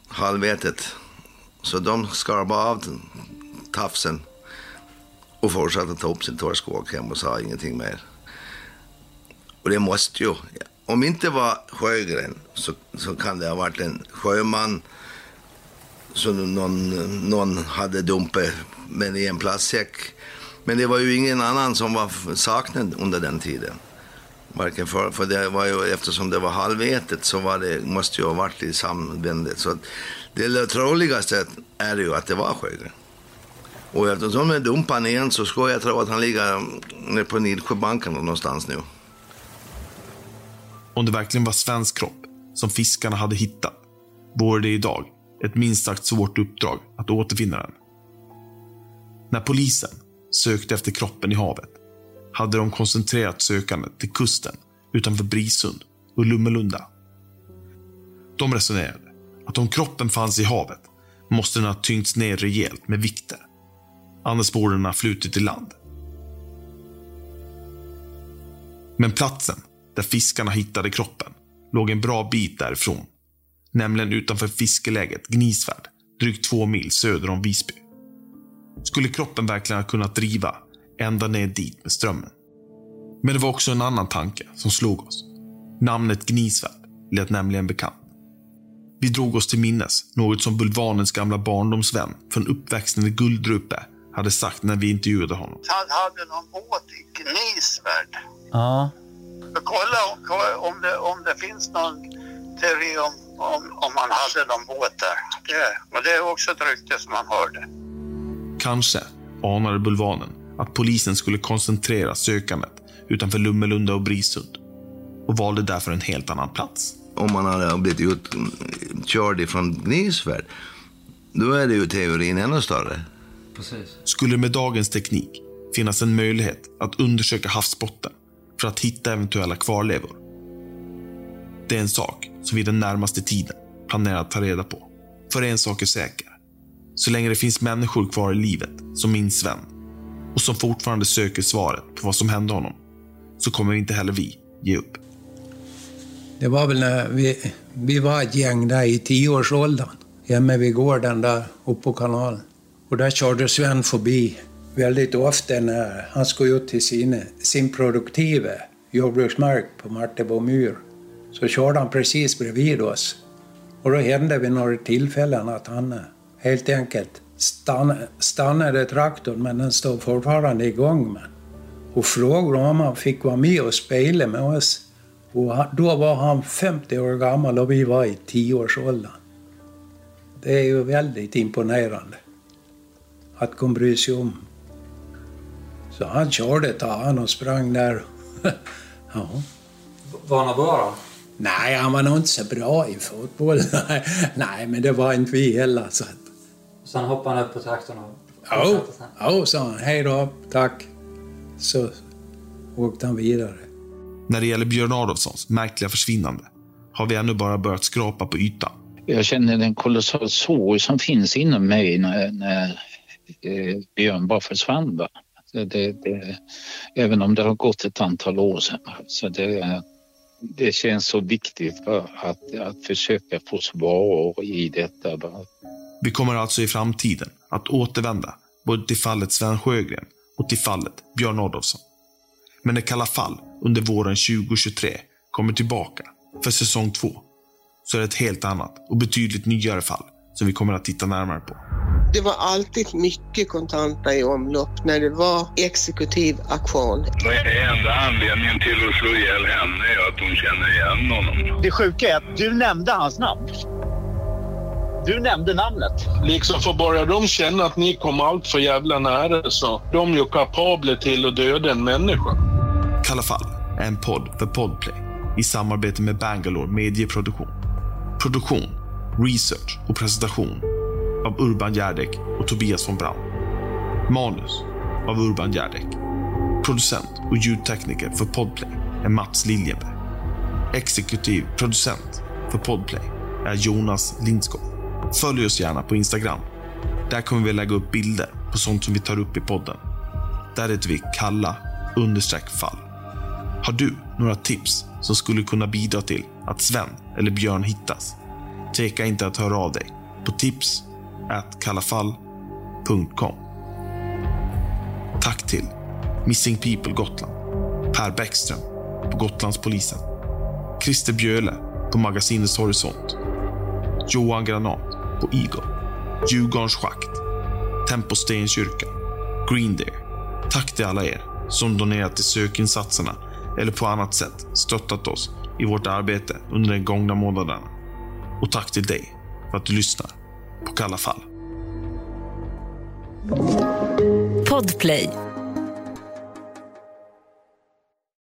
halvätet. Så de skar bara av tafsen och fortsatte ta upp sin torsk och åka hem och sa ingenting mer. Och det måste ju, om inte var Sjögren så, så kan det ha varit en sjöman som någon, någon hade dumpat men i en plastsäck. Men det var ju ingen annan som var saknad under den tiden. Varken för, för det var ju, eftersom det var halvätet så var det, måste ju ha varit i samvändet. Så det troligaste är ju att det var Sjögren. Och eftersom de dumpade igen så ska jag tro att han ligger nere på Nidsjöbanken någonstans nu. Om det verkligen var svensk kropp som fiskarna hade hittat vore det idag ett minst sagt svårt uppdrag att återfinna den. När polisen sökte efter kroppen i havet hade de koncentrerat sökandet till kusten utanför Brisund och Lummelunda. De resonerade att om kroppen fanns i havet måste den ha tyngts ner rejält med vikter. Annars borde den ha flutit i land. Men platsen där fiskarna hittade kroppen låg en bra bit därifrån. Nämligen utanför fiskeläget Gnisvärd, drygt två mil söder om Visby. Skulle kroppen verkligen ha kunnat driva ända ner dit med strömmen? Men det var också en annan tanke som slog oss. Namnet Gnisvärd lät nämligen bekant. Vi drog oss till minnes något som Bulvanens gamla barndomsvän från uppväxten i Guldrupe hade sagt när vi intervjuade honom. Han hade någon båt i Gnisvärd. Ja. Kolla om, om, det, om det finns någon teori om, om, om man hade någon båt där. Det, och det är också ett rykte som man hörde. Kanske anade Bulvanen att polisen skulle koncentrera sökandet utanför Lummelunda och Brisund och valde därför en helt annan plats. Om man hade blivit utkörd ifrån Gnisvärd, då är det ju teorin ännu större. Precis. Skulle med dagens teknik finnas en möjlighet att undersöka havsbotten för att hitta eventuella kvarlevor. Det är en sak som vi den närmaste tiden planerar att ta reda på. För en sak är säker. Så länge det finns människor kvar i livet, som min Sven, och som fortfarande söker svaret på vad som hände honom, så kommer inte heller vi ge upp. Det var väl när vi, vi var ett gäng där i tioårsåldern, hemma vid gården där uppe på kanalen. Och där körde Sven förbi väldigt ofta när han skulle ut till sin, sin produktiva jordbruksmark på Martebo myr. Så körde han precis bredvid oss. Och då hände vid några tillfällen att han eh, helt enkelt stannade, stannade traktorn, men den stod fortfarande igång. Med. och frågade om han fick vara med och spela med oss. Och då var han 50 år gammal och vi var i 10-årsåldern. Det är ju väldigt imponerande att kunna bry sig om. Så han körde ett han och sprang där. <laughs> ja. Var han bra då? Nej, han var nog inte så bra i fotboll. <laughs> Nej, men det var inte vi heller. Så. Sen hoppade han upp på traktorn och Jo, jo, sa han. Hej då, tack. Så åkte han vidare. När det gäller Björn Adolfssons märkliga försvinnande har vi ännu bara börjat skrapa på ytan. Jag känner den kolossala sorg som finns inom mig när, när eh, Björn bara försvann. Va? Det, det, även om det har gått ett antal år sedan. Så det, det känns så viktigt va? Att, att försöka få svar i detta. Va? Vi kommer alltså i framtiden att återvända både till fallet Sven Sjögren och till fallet Björn Adolfsson. Men när Kalla fall under våren 2023 kommer tillbaka för säsong två så är det ett helt annat och betydligt nyare fall som vi kommer att titta närmare på. Det var alltid mycket kontanter i omlopp när det var exekutiv aktion. Enda anledningen till att slå ihjäl henne är att hon känner igen honom. Det sjuka är att du nämnde hans namn. Du nämnde namnet. Liksom för börjar de känna att ni kom allt för jävla nära så de är ju kapabla till att döda en människa. Kalla fall är en podd för Podplay i samarbete med Bangalore Medieproduktion. Produktion, research och presentation av Urban Järdek och Tobias von Braun. Manus av Urban Järdek. Producent och ljudtekniker för Podplay är Mats Liljenberg. Exekutiv producent för Podplay är Jonas Lindskog. Följ oss gärna på Instagram. Där kommer vi lägga upp bilder på sånt som vi tar upp i podden. Där heter vi kalla understreck fall. Har du några tips som skulle kunna bidra till att Sven eller Björn hittas? Tveka inte att höra av dig på tips kallafall.com. Tack till Missing People Gotland, Per Bäckström på Gotlandspolisen, Christer Bjöle på Magasinets Horisont, Johan Granat på Eagle, Djurgårdens Schakt, Tempo Stenkyrka, Green Deer. Tack till alla er som donerat till sökinsatserna eller på annat sätt stöttat oss i vårt arbete under de gångna månaderna. Och tack till dig för att du lyssnar på Kalla fall. Podplay